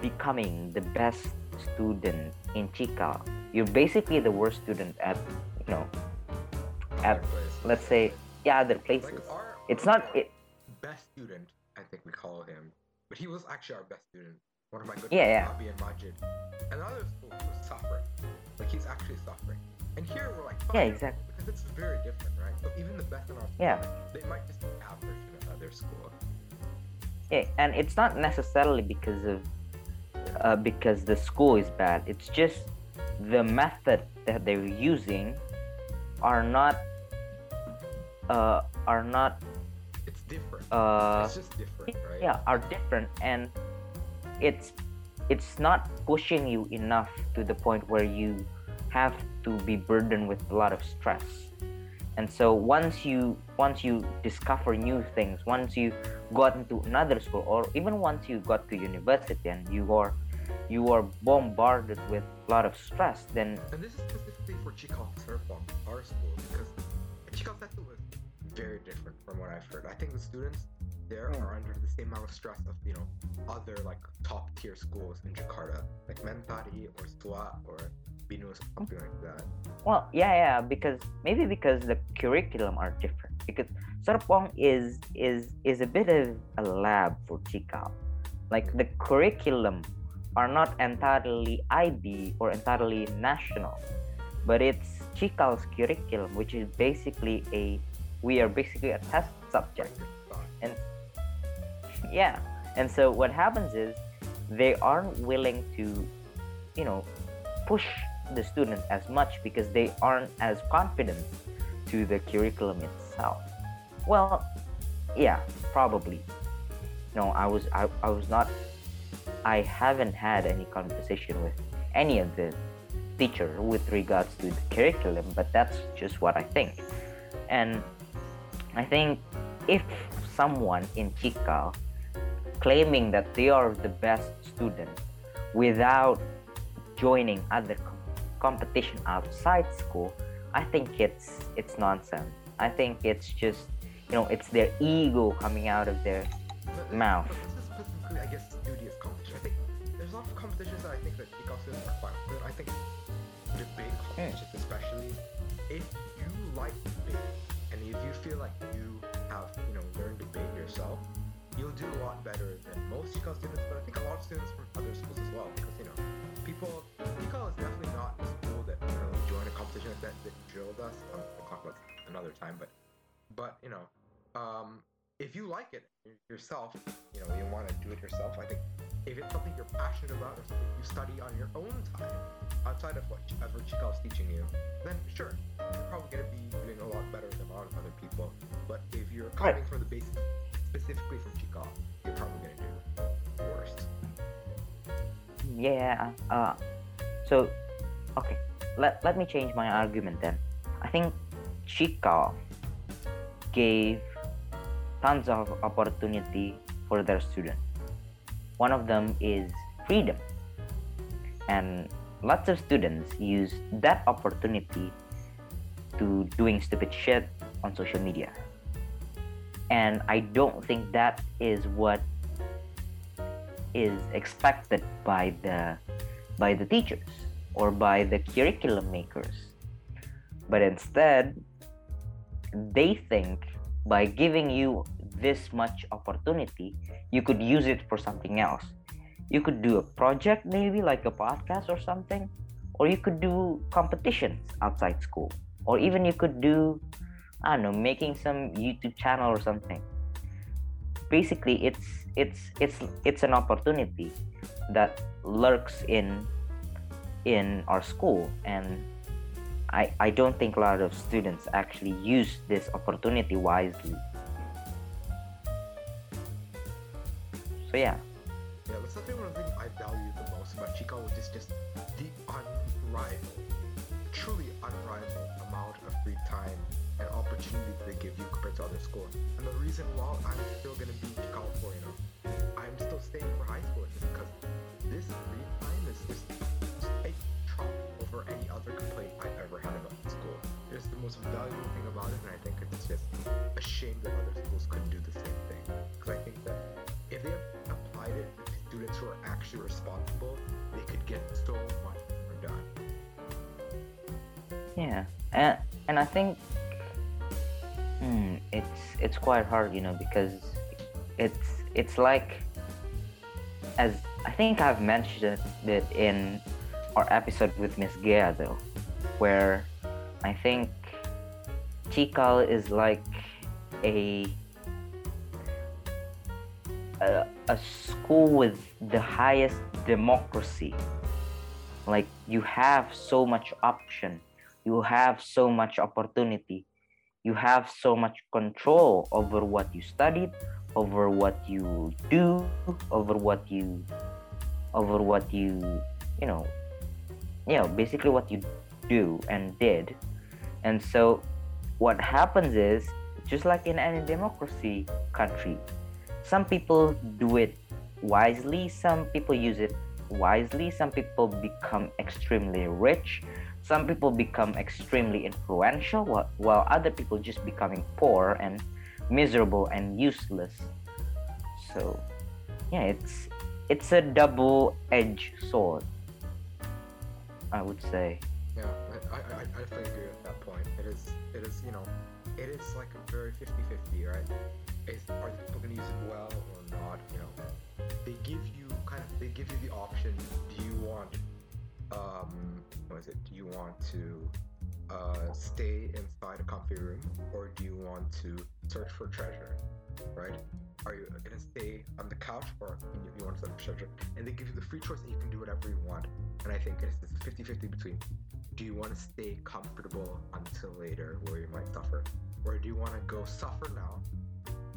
becoming the best student in chikal you're basically the worst student at you know At- let's say yeah other places Like our, it's not it best student, I think we call him, but he was actually our best student. One of my good Yeah, friends, yeah. Abi and Majid. And the other school was suffering. Like he's actually suffering. And here we're like, yeah exactly because it's very different, right? So even the best in our school, Yeah. they might just be average in another school. Yeah, and it's not necessarily because of uh, because the school is bad. It's just the method that they're using are not uh, are not. Uh, it's just different, right? yeah are different, and it's it's not pushing you enough to the point where you have to be burdened with a lot of stress. And so once you once you discover new things, once you got into another school, or even once you got to university and you are you are bombarded with a lot of stress, then And this is specifically for Serpong, our school, because Chikal Setu was very different from what I've heard. I think the students there Hmm. are under the same amount of stress of, you know, other like top tier schools in Jakarta, like Mentari or SWA or Binus, or something like that. Well, yeah, yeah, because maybe because the curriculum are different. Because Serpong is is is a bit of a lab for Chikal. Like the curriculum are not entirely IB or entirely national, but it's Chikal's curriculum, which is basically a we are basically a test subject. And. (laughs) Yeah. And so what happens is they aren't willing to, you know, push the students as much because they aren't as confident to the curriculum itself. Well, yeah, probably. No, I was I, I was not I haven't had any conversation with any of the teacher with regards to the curriculum, but that's just what I think. And I think if someone in Chikal claiming that they are the best student without joining other com- competition outside school, I think it's it's nonsense. I think it's just you know it's their ego coming out of their But Mouth. This is specifically, I guess, studious competition. I think there's a lot of competitions that I think that students are fine with. I think debate hmm. competitions, especially, feel like you have, you know, learned debate yourself, you'll do a lot better than most Chikal students. But I think a lot of students from other schools as well, because you know, people. Chikal is definitely not a school that you know joined a competition like that that drilled us. Um, we'll talk about another time, but but you know, um, if you like it yourself, you know, you want to do it yourself. I think if it's something you're passionate about or something you study on your own time, outside of whatever Chikal is teaching you, then sure, you're probably gonna be doing a lot better than a lot of other people. But if you're Right. coming from the basics specifically from Chikal, you're probably gonna do worse. yeah. Uh, so okay, let let me change my argument then. I think Chikal gave tons of opportunity for their students. One of them is freedom. And lots of students use that opportunity to doing stupid shit on social media. And I don't think that is what is expected by the by the teachers or by the curriculum makers. But instead, they think by giving you this much opportunity, you could use it for something else. You could do a project, maybe like a podcast or something, or you could do competitions outside school, or even you could do, I don't know, making some YouTube channel or something. basically it's it's it's it's an opportunity that lurks in in our school and I, I don't think a lot of students actually use this opportunity wisely. So yeah. Yeah, that's something one of the things I value the most about Chico, which is just the unrivaled, truly unrivaled amount of free time and opportunity they give you compared to other schools. And the reason why I'm still gonna be in California, I'm still staying for high school is because this free time is just a trump over any other complaint I've ever had about the school. It's the most valuable thing about it, and I think it's just a shame that other schools couldn't do the same thing. Because I think that if they applied it students who are actually responsible, they could get so much more done. Yeah, and and I think hmm, it's it's quite hard, you know, because it's it's like as I think I've mentioned it in our episode with Miss Gea though, where I think Tikal is like a a, a school with the highest democracy. Like you have so much option, you have so much opportunity, you have so much control over what you studied, over what you do, over what you over what you you know you know basically what you do and did. And so what happens is just like in any democracy country, some people do it wisely some people use it wisely some people become extremely rich some people become extremely influential while, other people just becoming poor and miserable and useless so yeah it's it's a double-edged sword i would say Yeah, I, I, I I definitely agree with that point. It is, it is, you know, it is like a very 50-50, right? Is are people gonna use it well or not? You know, they give you kind of, they give you the option. Do you want, um, what is it? Do you want to, uh, stay inside a comfy room, or do you want to search for treasure? Right? Are you gonna stay on the couch, or you, you want to search for treasure? And they give you the free choice, and you can do whatever you want. And I think it's this 50-50 between do you want to stay comfortable until later where you might suffer? Or do you want to go suffer now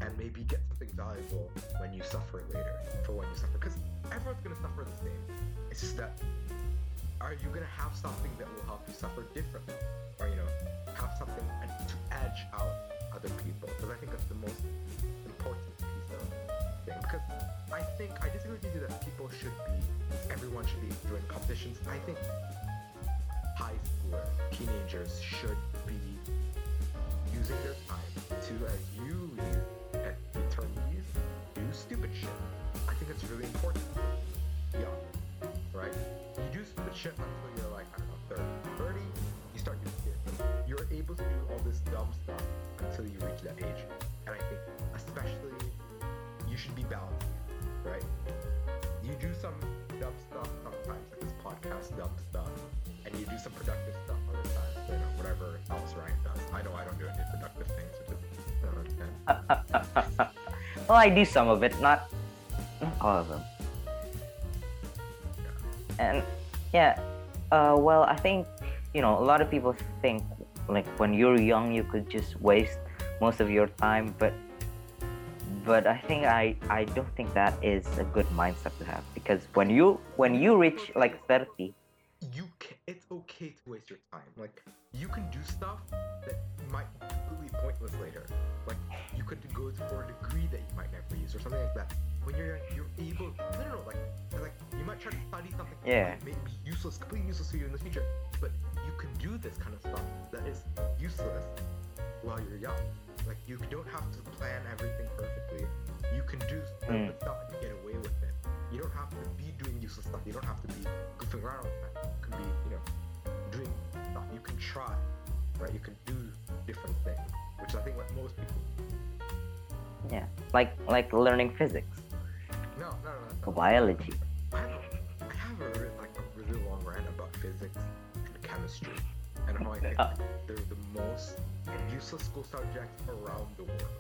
and maybe get something valuable when you suffer later for when you suffer? Because everyone's to suffer the same. It's just that are you to have something that will help you suffer differently? Or, you know, have something to edge out other people? Because I think that's the most important piece of thing. Because I think, I disagree with you that people should be, everyone should be doing competitions. I think high schoolers, teenagers should be using their time to, as you use the do stupid shit. I think it's really important. Young, right? You do stupid shit until you're like, I don't know, 30. 30, you start using it. You're able to do all this dumb stuff until you reach that age. And I think, especially, you should be balanced, right? You do some dumb stuff sometimes, like this podcast dumb stuff, and you do some productive stuff other times, you know, whatever else Rayyan does. I know I don't do any productive things, well (laughs) i do some of it not not all of them and yeah uh, well i think you know a lot of people think like when you're young you could just waste most of your time but but i think i i don't think that is a good mindset to have because when you when you reach like 30 you can, it's okay to waste your time. Like you can do stuff that might be completely pointless later. Like you could go for a degree that you might never use or something like that. When you're young, you're able. No, no, no. Like, like you might try to study something Yeah. that might be useless, completely useless to you in the future. But you can do this kind of stuff that is useless while you're young. Like you don't have to plan everything perfectly. You can do Mm. stuff and get away with it. You don't have to be doing useless stuff. You don't have to be goofing around all the time. You can be, you know, stuff. You can try, right? You can do different things, which I think what most people. yeah like like learning physics No, no, no. not, biology I have, a, I have a, like a really long rant about physics and chemistry and how I think Uh. they're the most useless school subjects around the world.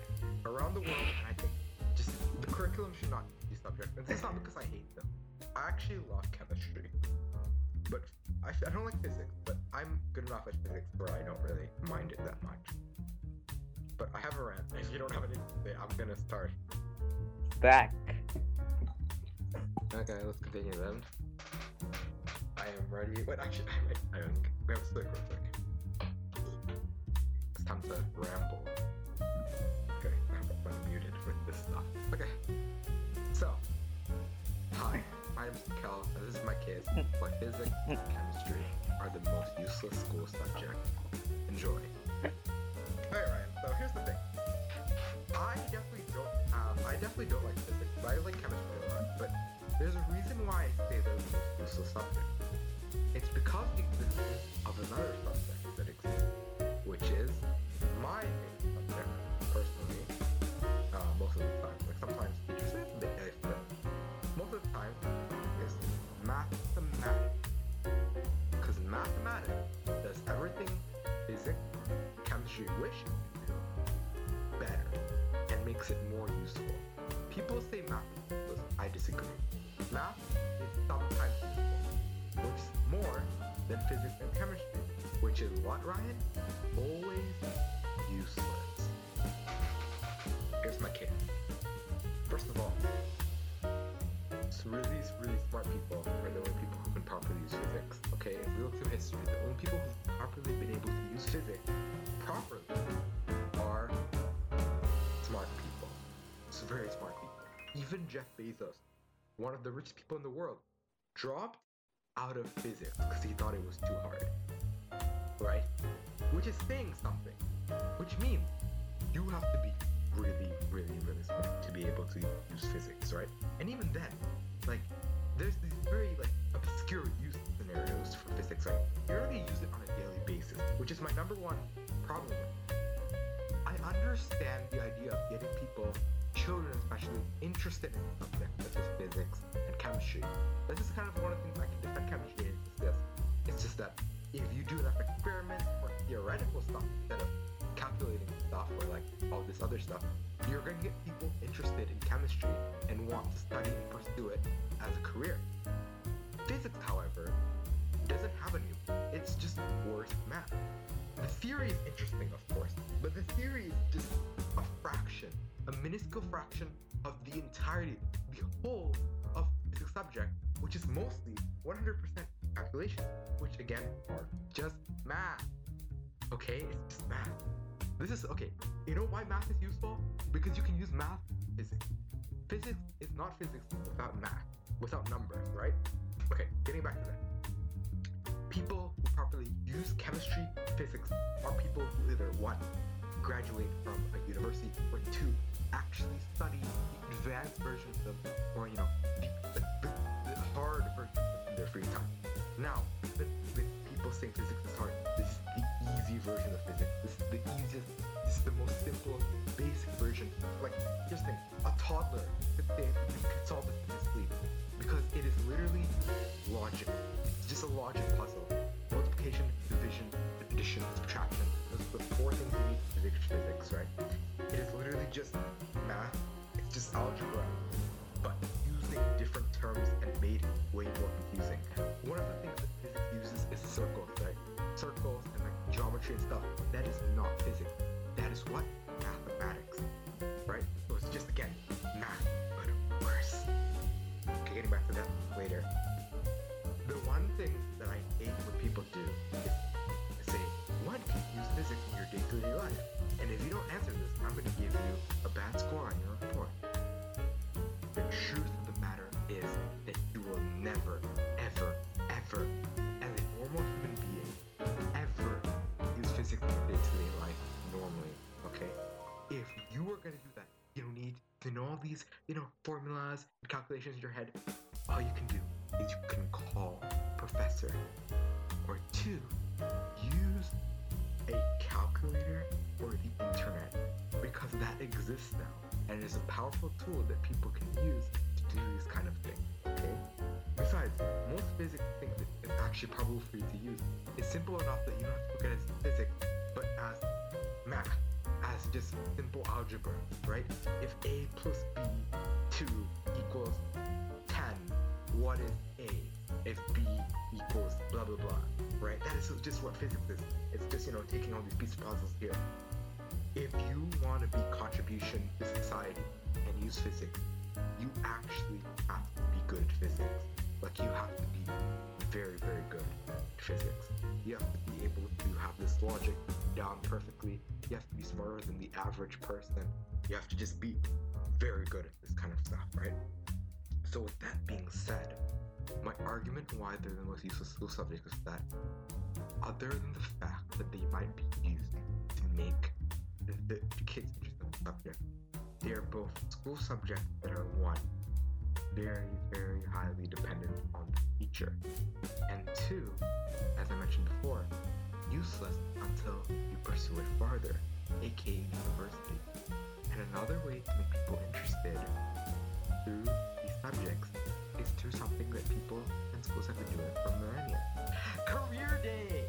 Around the world, and I think just the curriculum should not be subject. And this is not because I hate them. I actually love chemistry. But I, I don't like physics, but I'm good enough at physics where I don't really mind it that much. But I have a rant. If you don't have anything to say, I'm gonna start. Back. Okay, let's continue then. I am ready. Wait, actually, I, I, I we have to speak real quick. It's time to ramble. Okay, I'm unmuted with this stuff. Okay, so hi, is this is my case. Why physics and chemistry are the most useless school subject. Enjoy. Alright, Rayyan. So here's the thing. I definitely don't. Um, I definitely don't like physics, but I like chemistry a lot. But there's a reason why I say they're the most useless subject. It's because the existence of another subject that exists, which is my favorite subject, personally. Uh, most of the time. Chemistry wish better and makes it more useful. People say math. I disagree. Math is sometimes useful, is more than physics and chemistry, which is what, Rayyan? Always useless. Here's my case. First of all, it's really, really smart people are the only people who can properly use physics. Okay, if we look through history, the only people who've properly been able to use physics properly are smart people. It's very smart people. Even Jeff Bezos, one of the richest people in the world, dropped out of physics because he thought it was too hard. Right? Which is saying something. Which means you have to be really, really, really smart to be able to use physics, right? And even then, like, there's these very like obscure use scenarios for physics? You already use it on a daily basis, which is my number one problem. I understand the idea of getting people, children especially, interested in subjects such as physics and chemistry. This is kind of one of the things I can defend chemistry in is this. It's just that if you do enough experiments or theoretical stuff instead of calculating stuff or like all this other stuff, you're gonna get people interested in chemistry and want to study and pursue it as a career. Physics, however, doesn't have any. It's just worse math. The theory is interesting, of course, but the theory is just a fraction, a minuscule fraction of the entirety, the whole of the subject, which is mostly 100% calculation, which again are just math. Okay, it's just math. This is okay. You know why math is useful? Because you can use math physics. Physics is not physics without math, without numbers, right? Okay, getting back to that people who properly use chemistry, physics are people who either one, graduate from a university, or two, actually study the advanced versions of, or you know, the, the, the, hard versions in their free time. Now, the people saying physics is hard, this is the easy version of physics. This is the easiest, this is the most simple, basic version. Like, just the thing, a toddler could, say, could solve this sleep because it is literally logic. It's just a logic puzzle. Multiplication, division, addition, subtraction. Those are the four things you need to physics, right? It is literally just math. It's just algebra, but using different terms and made way more confusing. One of the things that physics uses is circles, right? Circles and like geometry and stuff. That is not physics. That is what? Mathematics, right? So it's just again math, getting back to that later. The one thing that I hate when people do is say, what can you use physics in your day-to-day life? And if you don't answer this, I'm going to give you a bad score on your report. The truth of the matter is that you will never, to all these, you know, formulas and calculations in your head. All you can do is you can call professor. Or two, use a calculator or the internet because that exists now and is a powerful tool that people can use to do these kind of things. Okay? Besides, most physics things that is actually probably for you to use is simple enough that you don't have to look at it as physics, but as math, as just simple algebra, right? If a plus b 2 equals 10, what is a? If b equals blah blah blah, right? That is just what physics is. It's just you know taking all these piece puzzles here. If you want to be contribution to society and use physics, you actually have to be good at physics. Like you have to be very very good at physics. You have to be able to have this logic down perfectly. You have to be smarter than the average person. You have to just be very good at this kind of stuff, right? So with that being said, my argument why they're the most useless school subject is that other than the fact that they might be used to make the, the kids interested in the subject, they are both school subjects that are one, very, very highly dependent on the teacher. And two, as I mentioned before, useless until you pursue it farther, aka university. And another way to make people interested through these subjects is through something that people and schools have been doing for millennia. Career Day!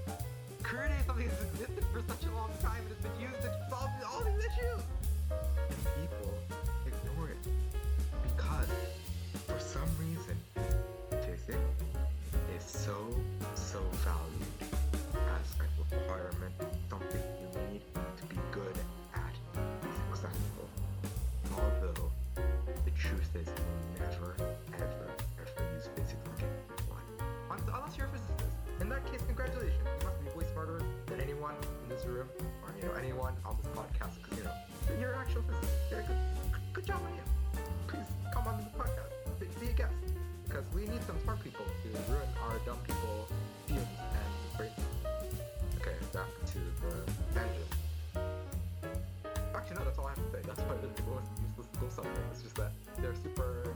Career Day is something that's existed for such a long time and has been used to solve all these issues! And people ignore it some reason physics is so, so valued as a requirement, something you need to be good at, successful. Although the truth is never, ever, ever use physics life. Un- Unless you're a physicist. In that case, congratulations. You must be way smarter than anyone in this room or you know anyone on this podcast because you know you're an actual physicist. You're good, good job on you. Please come on to the podcast. Be a guest because we need some smart people to ruin our dumb people fumes and brain. Okay, back to the tangent. Actually, no, that's all I have to say. That's why they're the most useless school subject. It's just that they're super.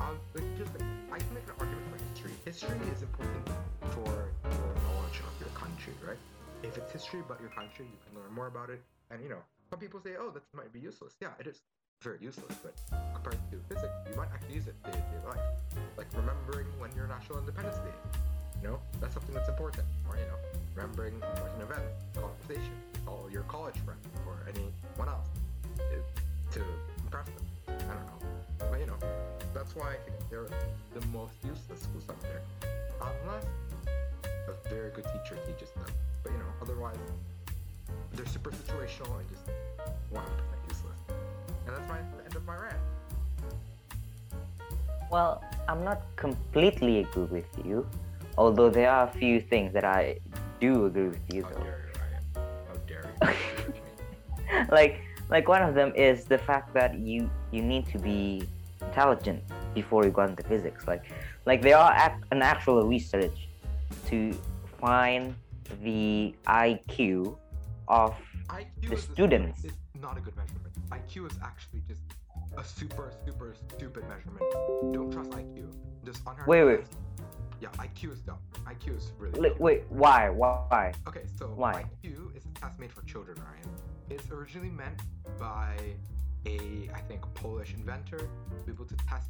Um, just I can make an argument for history. History is important for your knowledge of your country, right? If it's history about your country, you can learn more about it. And you know, some people say, "Oh, that might be useless." Yeah, it is very useless, but compared to physics, you might actually use it in day-to-day life. Like remembering when your National Independence Day. You know, that's something that's important. Or you know, remembering important events, conversation, all your college friends or anyone else eh, to impress them. I don't know, but you know, that's why I think they're the most useless school subject, unless a very good teacher teaches them. But you know, otherwise, they're super situational and just 100% useless. And that's my the end of my rant. Well, I'm not completely agree with you, although there are a few things that I do agree with you How though. dare you, Rayyan? How dare you (laughs) like like one of them is the fact that you you need to be intelligent before you go into physics like like there are ac- an actual research to find the IQ of IQ The is a- students. is not a good measurement. IQ is actually just a super, super stupid measurement. Don't trust IQ. Just unheard Wait, wait. Yeah, IQ is dumb. IQ is really like, wait why why Okay, so Why? IQ is a test made for children, Rayyan. It's originally meant by a, I think, Polish inventor to be able to test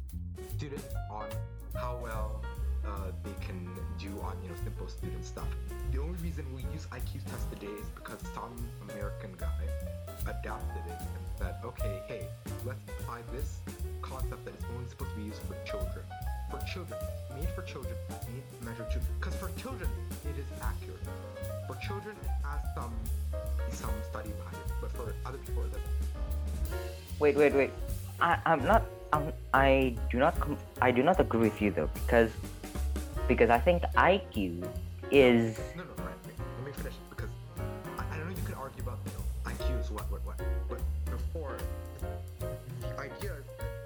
students on how well uh, they can do on, you know, simple student stuff. The only reason we use IQ test today is because some American guy adapted it and said, okay, hey, let's apply this concept that is only supposed to be used for children. For children, made for children, made to measure children. Because for children, it is accurate. For children, it has some some study behind it, but for other people, it doesn't. wait wait wait I, I'm not I'm, I do not com- I do not agree with you though because because I think IQ is No, no, right. wait, Let me finish because I, I don't know you can argue about you know IQ is what, what, what, but before the idea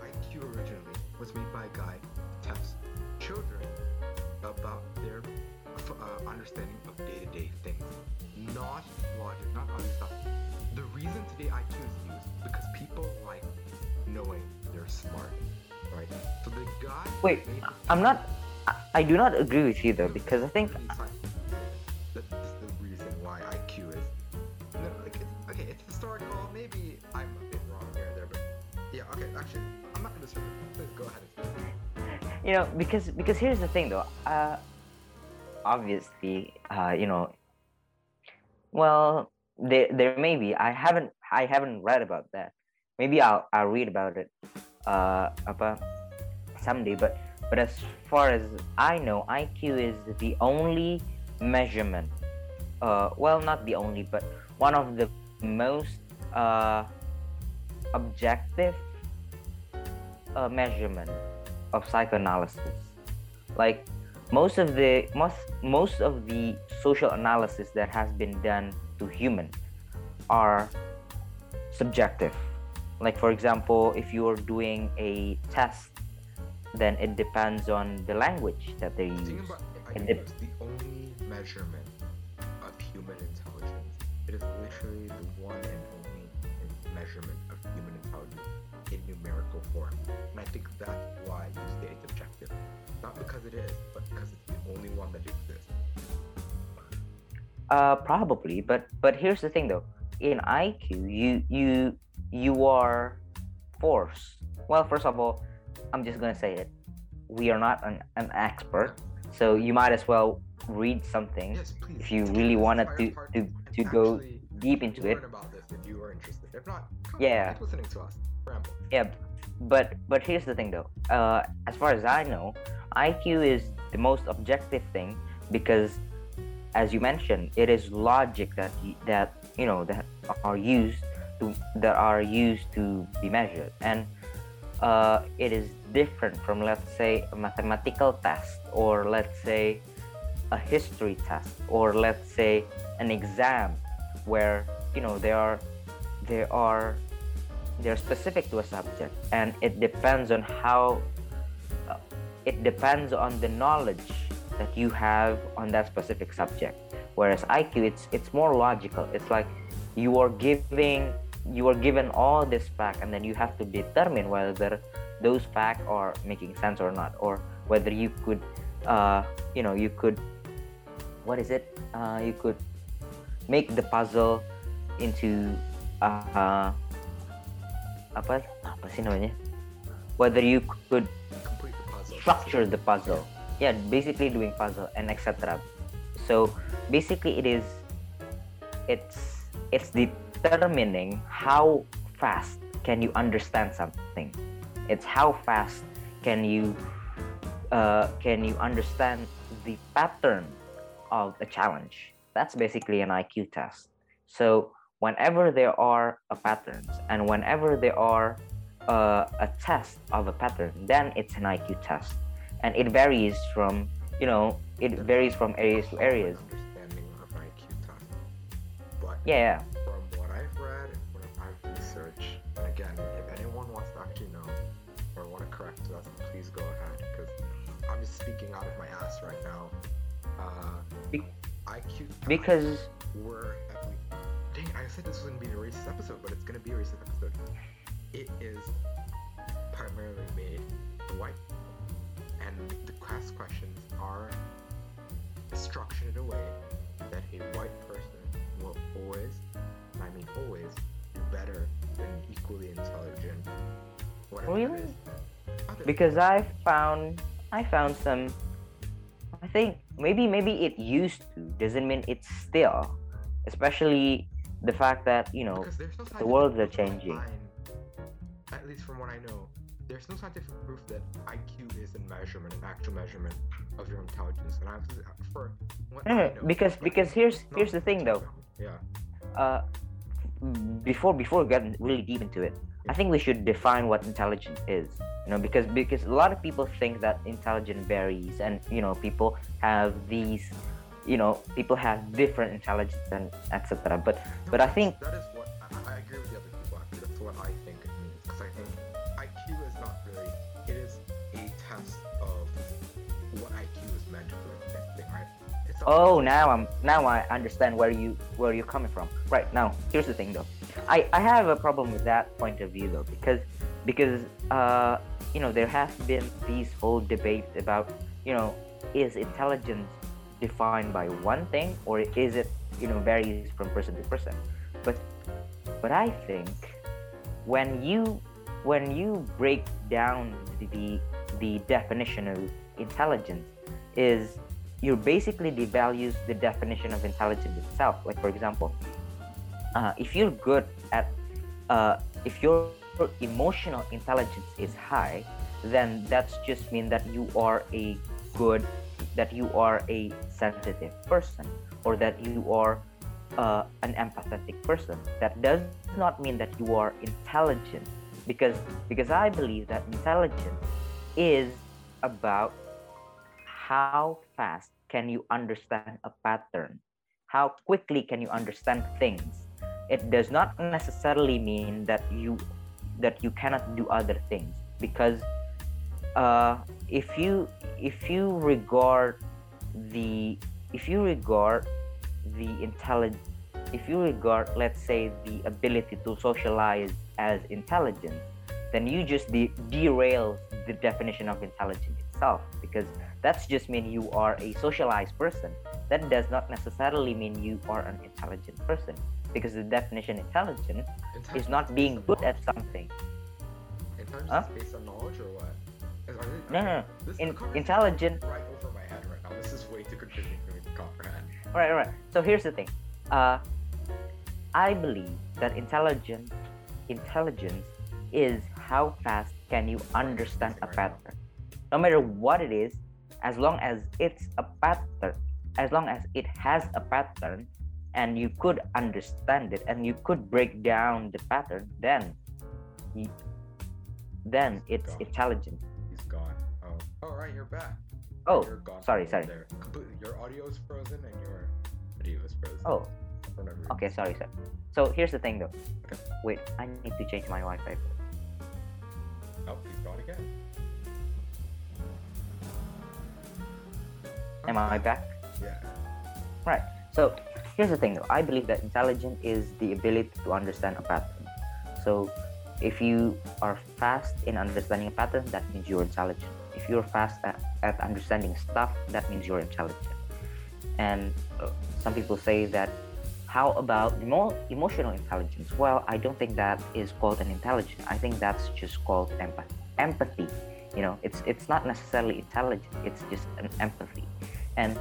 IQ originally was made by a guy to test children about their f- uh, understanding of day-to-day things, not logic, not other stuff. The reason today IQ is used because people like knowing they're smart, right? So the guy Wait, I'm not I, do not agree with you though because I think that this is the reason why IQ is. No, like it's, okay, it's historical. Maybe I'm a bit wrong here and there, but yeah, okay. Actually, I'm not gonna disagree. Please go ahead. and say it. you know because because here's the thing though uh obviously uh you know well there there may be i haven't I haven't read about that. Maybe I'll I'll read about it uh apa someday. But but as far as I know, IQ is the only measurement. Uh, well, not the only, but one of the most uh, objective uh, measurement of psychoanalysis. Like most of the most most of the social analysis that has been done to human are subjective. Like for example, if you are doing a test, then it depends on the language that they use. About I think it- the only measurement of human intelligence. It is literally the one and only measurement of human intelligence in numerical form. And I think that's why you say it's objective. Not because it is, but because it's the only one that exists. Uh, probably, but but here's the thing though. In IQ, you you you are forced. Well, first of all, I'm just gonna say it. We are not an, an expert, so you might as well read something Yes, please. if you really wanted to to to go deep into it. if you are interested. If not, come Yeah. listening to us. Ramble. Yeah, but but here's the thing though. Uh, as far as I know, IQ is the most objective thing because, as you mentioned, it is logic that that you know that are used to that are used to be measured, and uh, it is different from let's say a mathematical test or let's say a history test or let's say an exam where you know there are there are they're specific to a subject and it depends on how uh, it depends on the knowledge that you have on that specific subject. Whereas iq it's it's more logical. It's like you are giving you are given all this fact and then you have to determine whether those facts are making sense or not or whether you could uh, you know you could what is it? Uh, you could make the puzzle into uh, apa? Apa sih namanya? Whether you could the structure the puzzle. Yeah basically doing puzzle and etc so basically it is it's it's determining how fast can you understand something it's how fast can you uh, can you understand the pattern of a challenge. That's basically an iq test. So whenever there are a patterns and whenever there are uh, a test of a pattern then it's an iq test. And it varies from you know it varies from areas to areas. Understanding of IQ test. But yeah again, if anyone wants to actually know or want to correct us, please go ahead because I'm just speaking out of my ass right now. Uh, Be- IQ because were. Dang, I said this wouldn't be a racist episode, but it's gonna be a racist episode. It is primarily made white, and the class questions are structured in a way that a white person will always, and I mean always, do better equally intelligent. Really? because I found I found some I think maybe maybe it used to doesn't mean it's still especially the fact that you know no the worlds are changing. online, At least from what I know, there's no scientific proof that IQ is a measurement, an actual measurement of your intelligence. And I'm for what No, I no, know, because because here's here's the thing though Yeah. uh Mm-hmm. before before getting really deep into it i think we should define what intelligence is you know because because a lot of people think that intelligence varies and you know people have these you know people have different intelligence and etc but But I think- that is oh now i'm now i understand where you where you're coming from. Right now here's the thing though. I i have a problem with that point of view though because because uh you know there has been these whole debates about you know is intelligence defined by one thing or is it you know varies from person to person? But but i think when you when you break down the the definition of intelligence is you basically devalues the definition of intelligence itself like for example uh, if you're good at uh, if your emotional intelligence is high, then that's just mean that you are a good, that you are a sensitive person, or that you are uh, an empathetic person. That does not mean that you are intelligent, because because I believe that intelligence is about how fast can you understand a pattern, how quickly can you understand things. It does not necessarily mean that you that you cannot do other things because uh, if you if you regard the if you regard the intelligence if you regard let's say the ability to socialize as intelligence then you just de- derail the definition of intelligence itself because that's just mean you are a socialized person that does not necessarily mean you are an intelligent person because the definition intelligent is not being good at something Intelligence Huh? is based on knowledge or what? Is- are they- no no, no. In, intelligent right over my head right now. This is way too confusing for me to comprehend. All right, all right. So here's the thing. Uh, I believe that intelligent intelligence is how fast can you understand a pattern, no matter what it is, as long as it's a pattern, as long as it has a pattern, and you could understand it and you could break down the pattern, then, you, then it's Got intelligent. He's gone. Oh. All right, you're back. Oh, you're gone. sorry, sorry. There. Completely. Your audio is frozen and your video is frozen. Oh, For whatever reason. okay. Sorry, sir. So here's the thing, though. Okay. Wait, I need to change my Wi-Fi. Oh, he's gone again. Am I back? Yeah. Right. So here's the thing though. I believe that intelligence is the ability to understand a pattern. So if you are fast in understanding a pattern, that means you're intelligent. If you're fast at, at understanding stuff, that means you're intelligent. And uh, some people say that how about emo- emotional intelligence? Well, I don't think that is called an intelligence. I think that's just called empathy. Empathy. You know, it's it's not necessarily intelligent. It's just an empathy. And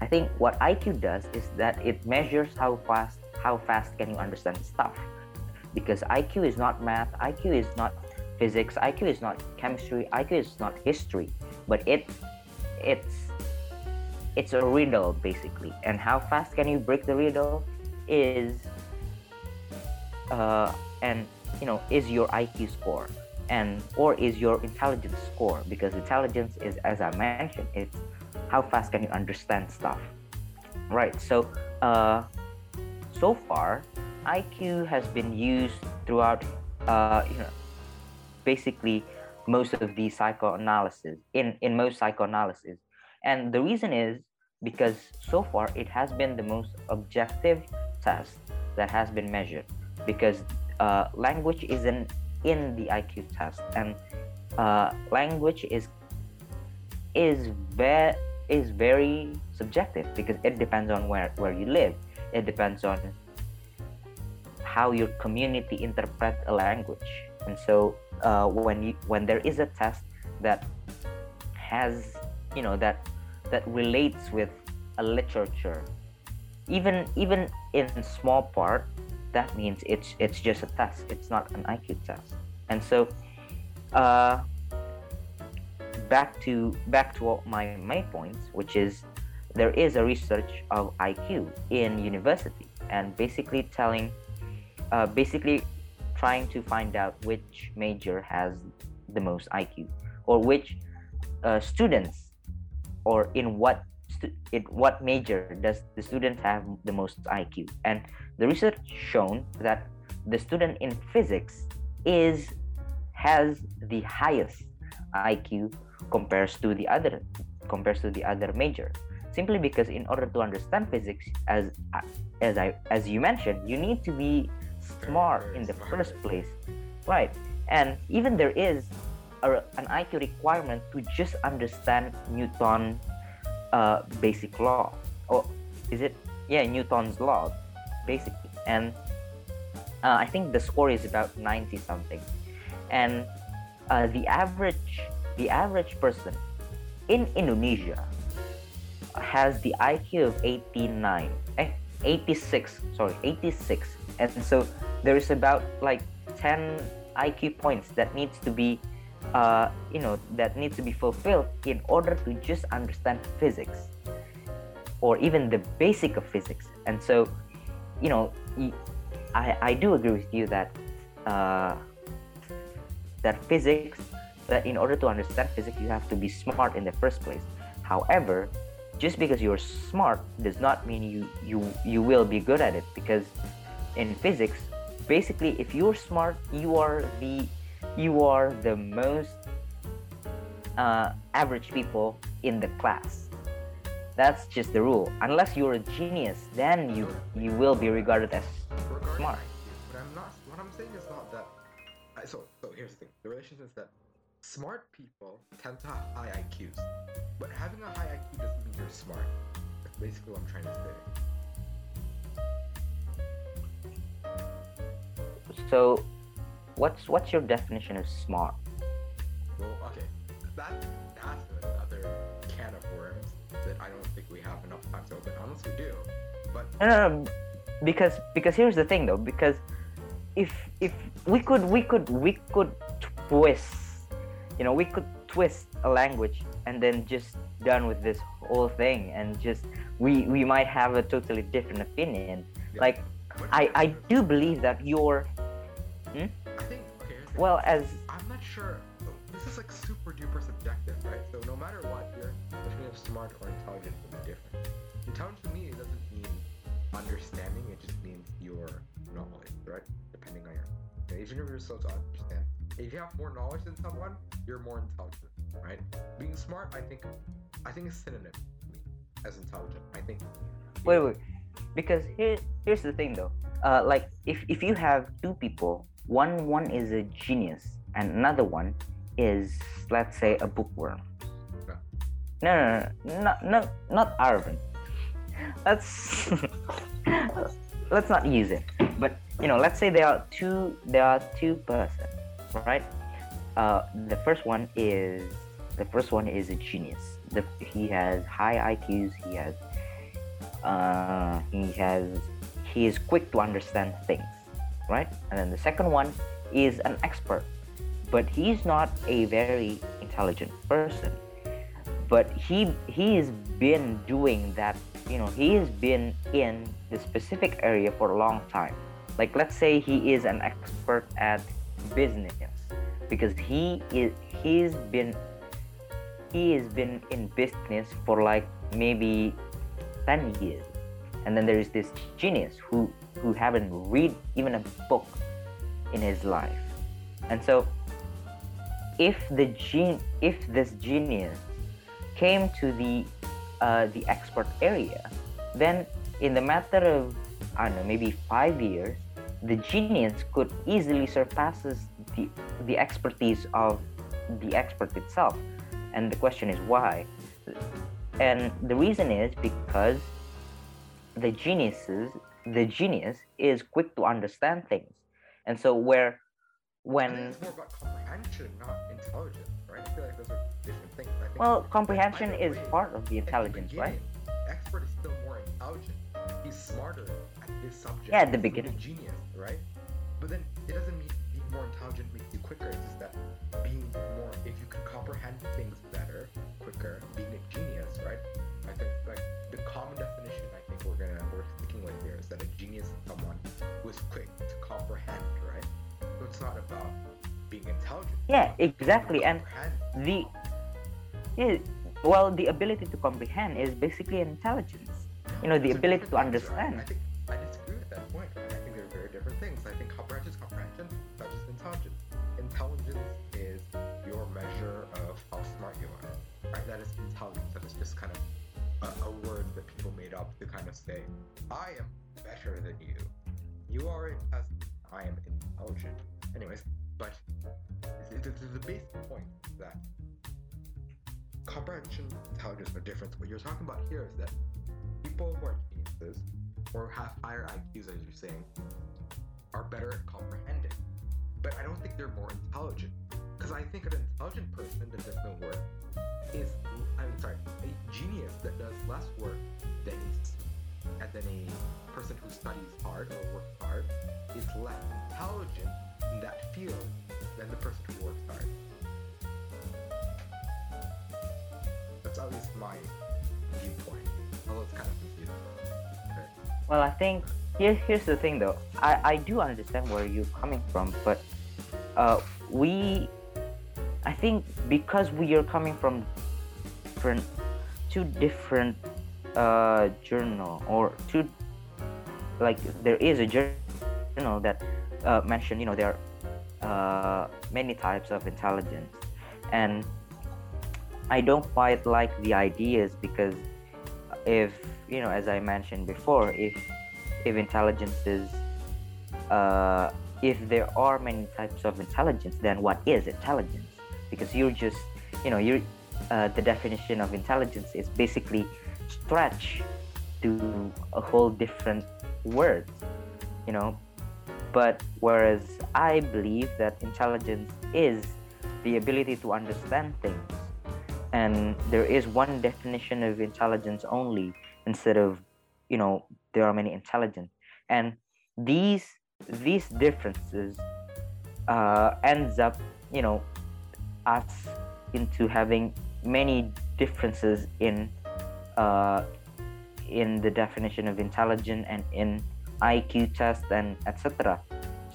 I think what IQ does is that it measures how fast how fast can you understand stuff. Because IQ is not math, IQ is not physics, IQ is not chemistry, IQ is not history, but it it's it's a riddle basically. And how fast can you break the riddle is uh, and you know is your IQ score and or is your intelligence score because intelligence is as I mentioned it's how fast can you understand stuff? Right so uh, so far iq has been used throughout uh, you know basically most of the psychoanalysis in in most psychoanalysis. And the reason is because so far it has been the most objective test that has been measured because uh, language isn't in the iq test and uh, language is is very is very subjective because it depends on where where you live. It depends on how your community interpret a language. And so uh, when you when there is a test that has you know that that relates with a literature even even in small part that means it's it's just a test. It's not an iq test. And so uh back to back to my my points which is there is a research of iq in university and basically telling uh, basically trying to find out which major has the most iq or which uh, students or in what stu- in what major does the student have the most iq and the research shown that the student in physics is has the highest iq compares to the other compares to the other major. Simply because in order to understand physics as as i as you mentioned you need to be smart very in the smart. first place right? And even there is a, an iq requirement to just understand newton uh, basic law. Or is it? Yeah newton's law basically. And uh, i think the score is about 90 something. And uh, the average the average person in indonesia has the iq of 89 eh, 86 sorry 86 and so there is about like 10 IQ points that needs to be uh, you know that needs to be fulfilled in order to just understand physics or even the basic of physics. And so you know I, I do agree with you that uh, that physics that in order to understand physics you have to be smart in the first place however just because you're smart does not mean you you you will be good at it because in physics basically if you're smart you are the you are the most uh, average people in the class that's just the rule unless you're a genius then you you will be regarded as smart but I'm not. What I'm saying is not that. I, so, so here's the thing. The relation is that smart people tend to have high IQs, but having a high IQ doesn't mean you're smart. That's basically what I'm trying to say. so what's what's your definition of smart Well, okay, that that's another can of worms that I don't think we have enough time to open. Unless we do, but no, no, no because because here's the thing though because if if we could we could we could twist you know we could twist a language and then just done with this whole thing and just we we might have a totally different opinion Yeah. like i i do believe that your hmm? I think okay. well as I'm not sure. This is like super duper subjective, right? So no matter what, your definition of smart or intelligent will be different. Intelligent to me it doesn't mean understanding; it just means your knowledge, right? Depending on your, even if you're slow to understand, if you have more knowledge than someone, you're more intelligent, right? Being smart, I think, I think is synonym as intelligent. I think. wait wait because here here's the thing though uh like if if you have two people one one is a genius and another one is let's say a bookworm Yeah. no no no not not not arvin let's (laughs) let's not use it but you know let's say there are two there are two persons, right uh the first one is the first one is a genius. The, he has high iqs he has uh, he has he is quick to understand things right? And then the second one is an expert but he's not a very intelligent person. But he he has been doing that you know he has been in the specific area for a long time. Like let's say he is an expert at business because he is he's been he has been in business for like maybe 10 years. And then there is this genius who who haven't read even a book in his life. And so if the gen if this genius came to the uh, the expert area then in the matter of i don't know maybe five years the genius could easily surpasses the the expertise of the expert itself and the question is why and the reason is because the geniuses the genius is quick to understand things and so where I when it's more about comprehension, not intelligence, right? I feel like those are different things. I think well comprehension either is way, part of the at the intelligence right Expert is still more intelligent. He's smarter at this subject. Yeah, at the beginning. Genius, right? But then it doesn't mean more intelligent makes you quicker. It's just that being more, if you can comprehend things better, quicker, being a genius, right? I think like the common definition I think we're gonna we're sticking with here is that a genius is someone who is quick to comprehend, right? So it's not about being intelligent. Yeah, it's about being able to exactly, and the yeah, well the ability to comprehend is basically intelligence you know, the ability to understand. right? That is just kind of a, a word that people made up to kind of say, I am better than you. You are as I am intelligent. Anyways, but the, the, the basic point is that comprehension and intelligence are different. What you're talking about here is that people who are geniuses or have higher IQs, as you're saying, are better at comprehending. But I don't think they're more intelligent. Because I think an intelligent person that does no work is, I'm sorry, a genius that does less work than a, than a person who studies hard or works hard is less intelligent in that field than the person who works hard. That's at least my viewpoint. Although it's kind of confusing. Well, I think here here's the thing though. I I do understand where you're coming from, but uh, we, I think because we are coming from different, two different uh journal or two, like there is a journal that uh, mentioned you know there are uh, many types of intelligence, and I don't quite like the ideas because if you know as I mentioned before if if intelligence is uh, if there are many types of intelligence then what is intelligence? Because you're just you know you uh, the definition of intelligence is basically stretch to a whole different word you know? But whereas i believe that intelligence is the ability to understand things and there is one definition of intelligence only instead of you know there are many intelligent and these these differences uh, ends up you know us into having many differences in uh, in the definition of intelligent and in IQ test and etc.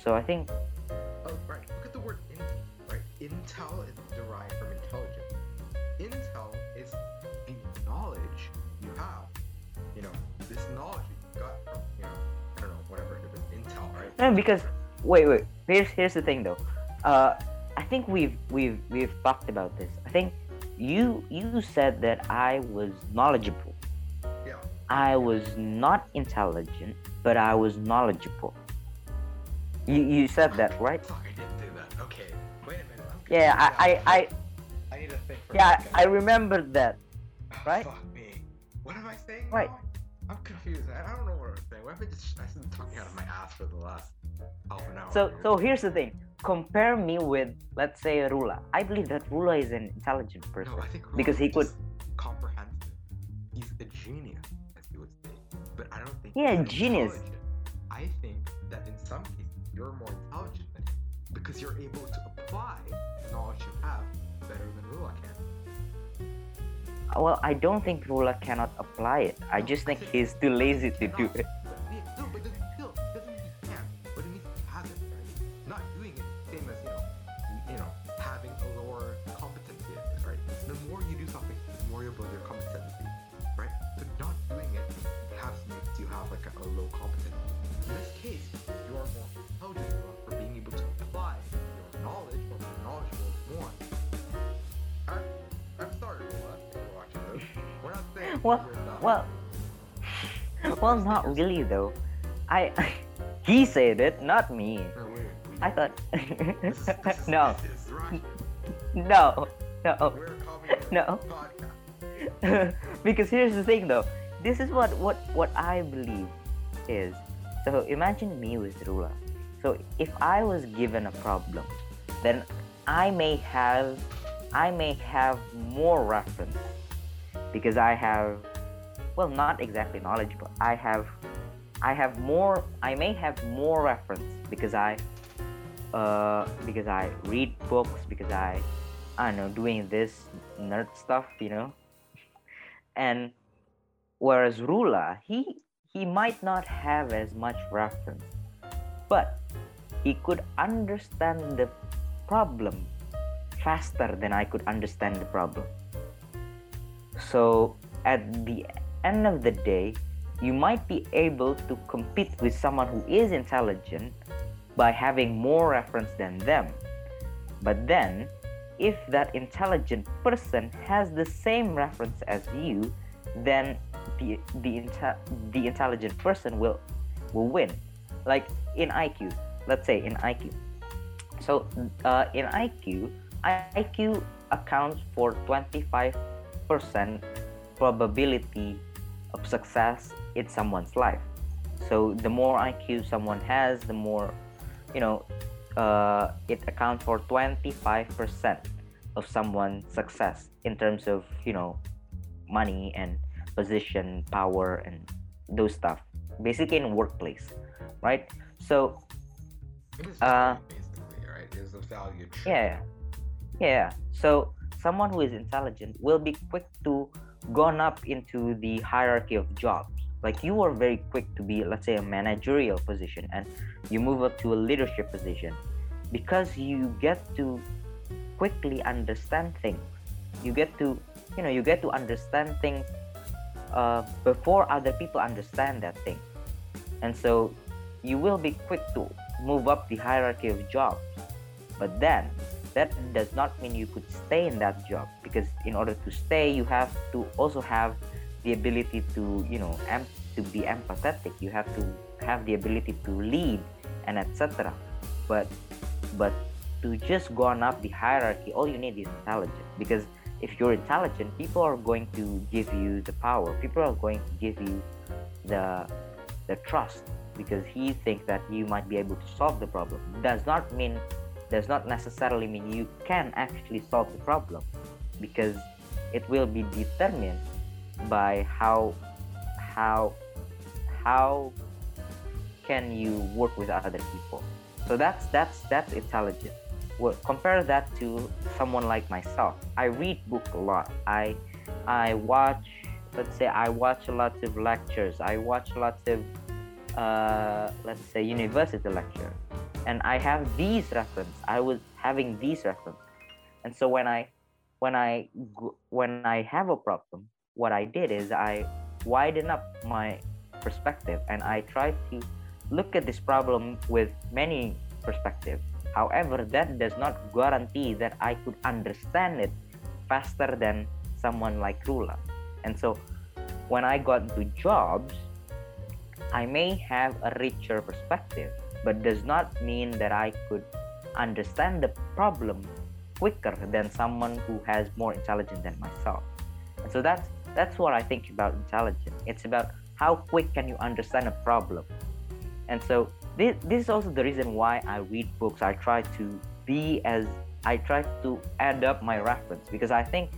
So I think Oh, right. Look at the word intel, right? Intel is derived from intelligence. Intel is the knowledge you have. You know, this knowledge got you know, I don't know, whatever intel, right? no because wait wait here's here's the thing though. Uh, I think we've we've we've talked about this. I think you you said that I was knowledgeable. Yeah. I was not intelligent, but I was knowledgeable. You you said that right? Fuck, I didn't do that. Okay. Wait a minute. I'm Yeah, I I. I I need to think for yeah. I remembered that. Right? Fuck me. What am I saying? Right. now? Confused. I don't know what I'm saying. What if I just I been talking out of my ass for the last half an hour? So here? so here's the thing. Compare me with let's say Rula. I believe that Rula is an intelligent person. No, I think because Rula he could- comprehend. He's a genius, as you would say. But I don't think Yeah, he's genius. I think that in some cases you're more intelligent than him because you're able Well, I don't think Rula cannot apply it. I just think he's too lazy to do it. Well, well, (laughs) well, not really though. I (laughs) he said it, not me. No, wait, we- I thought (laughs) This is, this is, no, This is Russian. no, no. We're a communist No. because here's the thing though this is what what what i believe is so imagine me with rula so if i was given a problem then i may have i may have more reference because i have well not exactly knowledge but i have i have more i may have more reference because i uh because i read books because i i don't know doing this nerd stuff you know (laughs) and whereas Rula, he he might not have as much reference, but he could understand the problem faster than I could understand the problem. So at the end of the day, you might be able to compete with someone who is intelligent by having more reference than them. But then, if that intelligent person has the same reference as you, then the the inte- the intelligent person will will win. Like in IQ, let's say in IQ. So uh, in IQ, IQ accounts for 25% probability of success in someone's life. So the more IQ someone has, the more you know uh, it accounts for 25% of someone's success in terms of you know money and position power and those stuff basically in workplace right so It is Uh, basically, right? value tree. Yeah. Yeah. So someone who is intelligent will be quick to gone up into the hierarchy of jobs. Like you are very quick to be, let's say, a managerial position, and you move up to a leadership position because you get to quickly understand things. You get to, you know, you get to understand things uh, before other people understand that thing, and so you will be quick to move up the hierarchy of jobs. But then that does not mean you could stay in that job because in order to stay you have to also have the ability to you know em- to be empathetic. You have to have the ability to lead and etc but but to just go on up the hierarchy all you need is intelligence. Because if you're intelligent people are going to give you the power. People are going to give you the the trust because he thinks that you might be able to solve the problem. Does not mean does not necessarily mean you can actually solve the problem because it will be determined by how how how can you work with other people. So that's that's that's intelligent. Well, compare that to someone like myself. I read books a lot. I i watch let's say i watch lots of lectures. I watch lots of uh, let's say university lectures and I have these reference. I was having these reference, and so when I when I when I have a problem, what I did is I widen up my perspective and I try to look at this problem with many perspectives. However, that does not guarantee that I could understand it faster than someone like Rula. And so when I got into jobs, I may have a richer perspective but does not mean that I could understand the problem quicker than someone who has more intelligence than myself. And so that's that's what I think about intelligence. It's about how quick can you understand a problem. And so this, this is also the reason why I read books. I try to be as I try to add up my reference because I think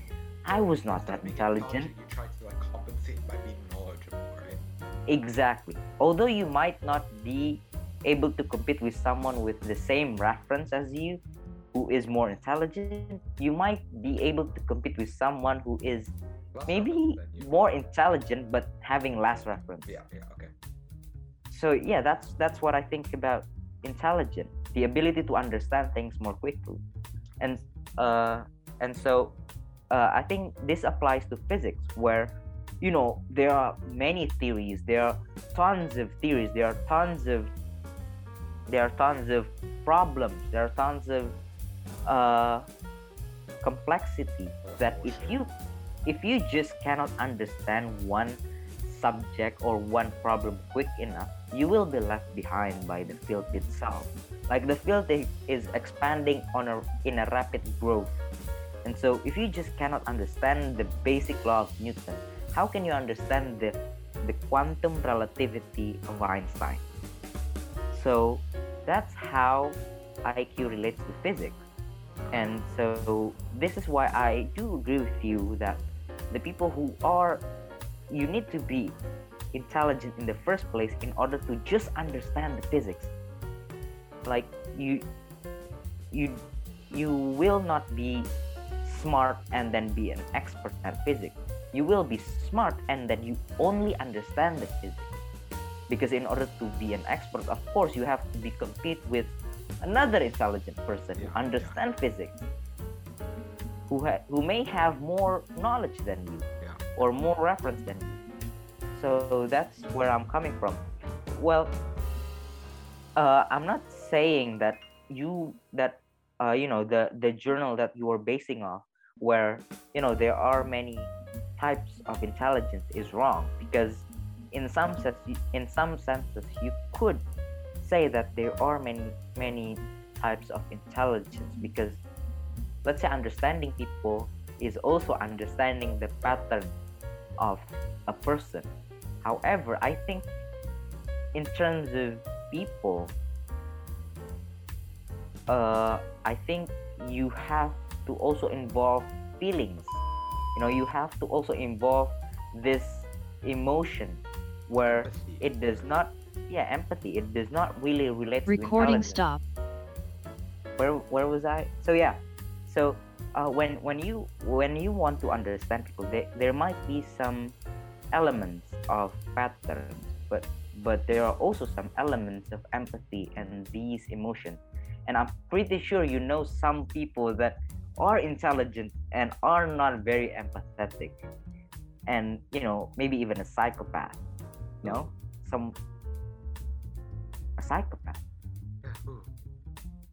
I was not that intelligent. You try to like compensate by being knowledgeable, right? Exactly. Although you might not be able to compete with someone with the same reference as you who is more intelligent you might be able to compete with someone who is maybe more intelligent but having less reference. Yeah yeah okay. So yeah that's that's what i think about intelligent the ability to understand things more quickly. And uh and so uh, i think this applies to physics where you know there are many theories there are tons of theories there are tons of there are tons of problems there are tons of uh, complexity that if you if you just cannot understand one subject or one problem quick enough you will be left behind by the field itself. Like the field is expanding on a in a rapid growth. And so if you just cannot understand the basic law of newton how can you understand the the quantum relativity of einstein so that's how IQ relates to physics. And so this is why I do agree with you that the people who are, you need to be intelligent in the first place in order to just understand the physics. Like you, you, you will not be smart and then be an expert at physics. You will be smart and then you only understand the physics because in order to be an expert of course you have to be compete with another intelligent person yeah, who understand yeah. physics who ha- who may have more knowledge than you yeah. or more reference than you so that's where i'm coming from well uh, i'm not saying that you that uh, you know the the journal that you are basing off where you know there are many types of intelligence is wrong because in some sense in some senses you could say that there are many many types of intelligence because let's say understanding people is also understanding the pattern of a person. However i think in terms of people uh, i think you have to also involve feelings. You know you have to also involve this emotion where empathy. it does not yeah empathy it does not really relate recording stop where where was I? So yeah, so uh, when when you when you want to understand people, there there might be some elements of patterns, but but there are also some elements of empathy and these emotions. And I'm pretty sure you know some people that are intelligent and are not very empathetic, and you know maybe even a psychopath. You know, some a psychopath. Yeah, who?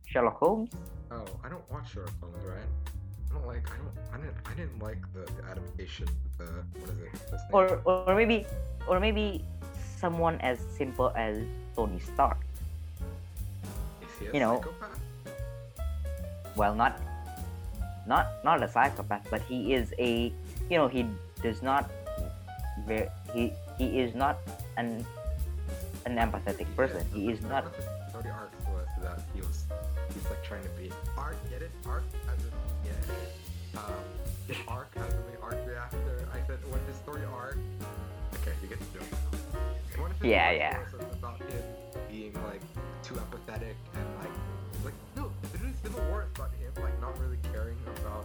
Sherlock Holmes. Oh, I don't watch Sherlock Holmes, right? I don't like. I don't. I didn't. I didn't like the, the adaptation. The what is it? What's his name? or or maybe or maybe someone as simple as Tony Stark. Is he a you know, psychopath? Well, not not not a psychopath, but he is a you know he does not he he is not an an empathetic person. Yeah, He is not. story arc was that he was he's like trying to be art. Get it? Arc as in yeah. Um, arc as in the arc reactor. I said when his story arc. Okay, you get the joke. One of his Yeah, yeah. about him being like too empathetic and like like no, literally Civil War is about him like not really caring about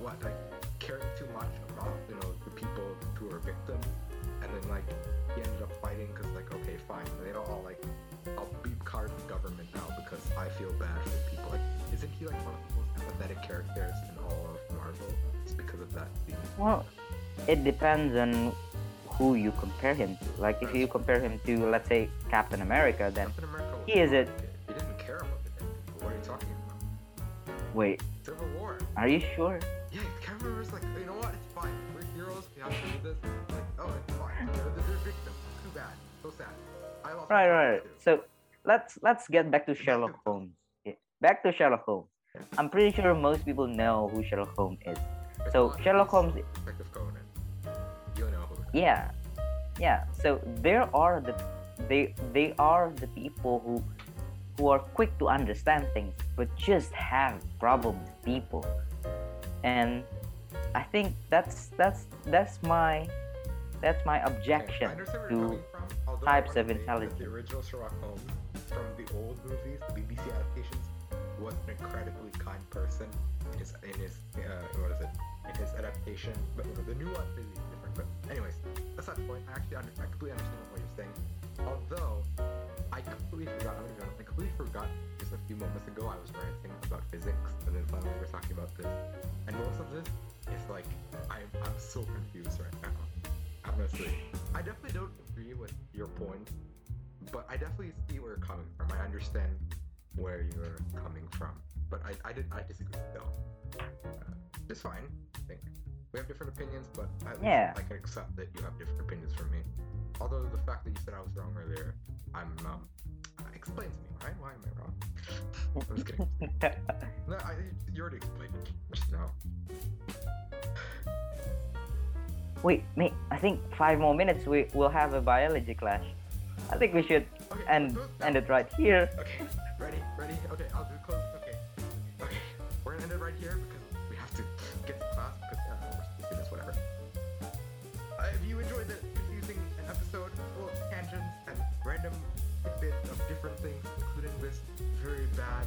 what like caring too much about you know the people who are victims and then like he ended up fighting because like okay fine. They don't all like I'll be part of the government now because I feel bad for people. Like isn't he like one of the most empathetic characters in all of Marvel? Just because of that scene Well, it depends on who you compare him to. Like if you compare him to let's say Captain America, then Captain America he is it- he didn't care about the dead people what are you talking about? Wait, Civil War. Are you sure? yeah Captain America's like you know what? It's fine. We're heroes. We have to do this. Like oh it's fine they're, they're victims too bad so sad I lost Right, right. So let's let's get back to Sherlock (laughs) Holmes. Yeah, Back to Sherlock Holmes. Yeah. I'm pretty sure most people know who Sherlock Holmes is. So Sherlock Holmes, Detective Conan. You know who. yeah, yeah. So there are the they they are the people who who are quick to understand things, but just have problem with people, and I think that's that's that's my that's my objection where to you're coming from. Although types of intelligence. The original Sherlock Holmes from the old movies, the BBC adaptations, was an incredibly kind person in his in his uh, what is it? In his adaptation, but you know, the new one is different. But anyways, that's not the point. I actually under, I completely understand what you're saying. Although I completely forgot. I'm gonna be I completely forgot just a few moments ago I was ranting about physics, and then finally we're talking about this. And most of this is like I'm I'm so confused right now. Honestly, I definitely don't agree with your point, but I definitely see where you're coming from. I understand where you're coming from, but I I did I disagree still. Uh, it's fine. I think we have different opinions, but at least Yeah. I can accept that you have different opinions from me. Although the fact that you said I was wrong earlier, I'm um, explain to me, right? Why am I wrong? I'm just kidding. (laughs) No, I, you already explained it just now. Wait, mate, I think five more minutes we will have a biology class. I think we should Okay, end end it right here. Okay, ready, ready. Okay, I'll do close. Okay, okay. We're gonna end it right here because we have to get to class because uh, we're students, whatever. Uh, if you enjoyed the confusing episode full of tangents and random tidbits of different things, including this very bad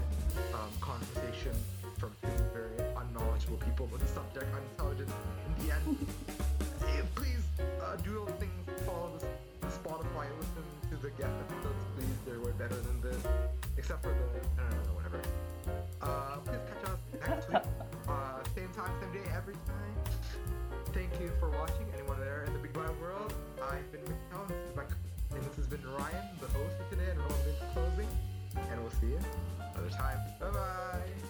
um, conversation from two very unknowledgeable people with the subject unintelligent in the end, (laughs) uh, do things. Follow the, Spotify. Listen to the guest episodes, please. They're way better than this, except for the I don't know, whatever. Uh, please catch us next week. (laughs) Uh, same time, same day, every time. Thank you for watching. Anyone there in the big wide world? I've been Mikael, this is my, and this has been Rayyan, the host for today. I don't know what I'm doing for closing, and we'll see you another time. Bye bye.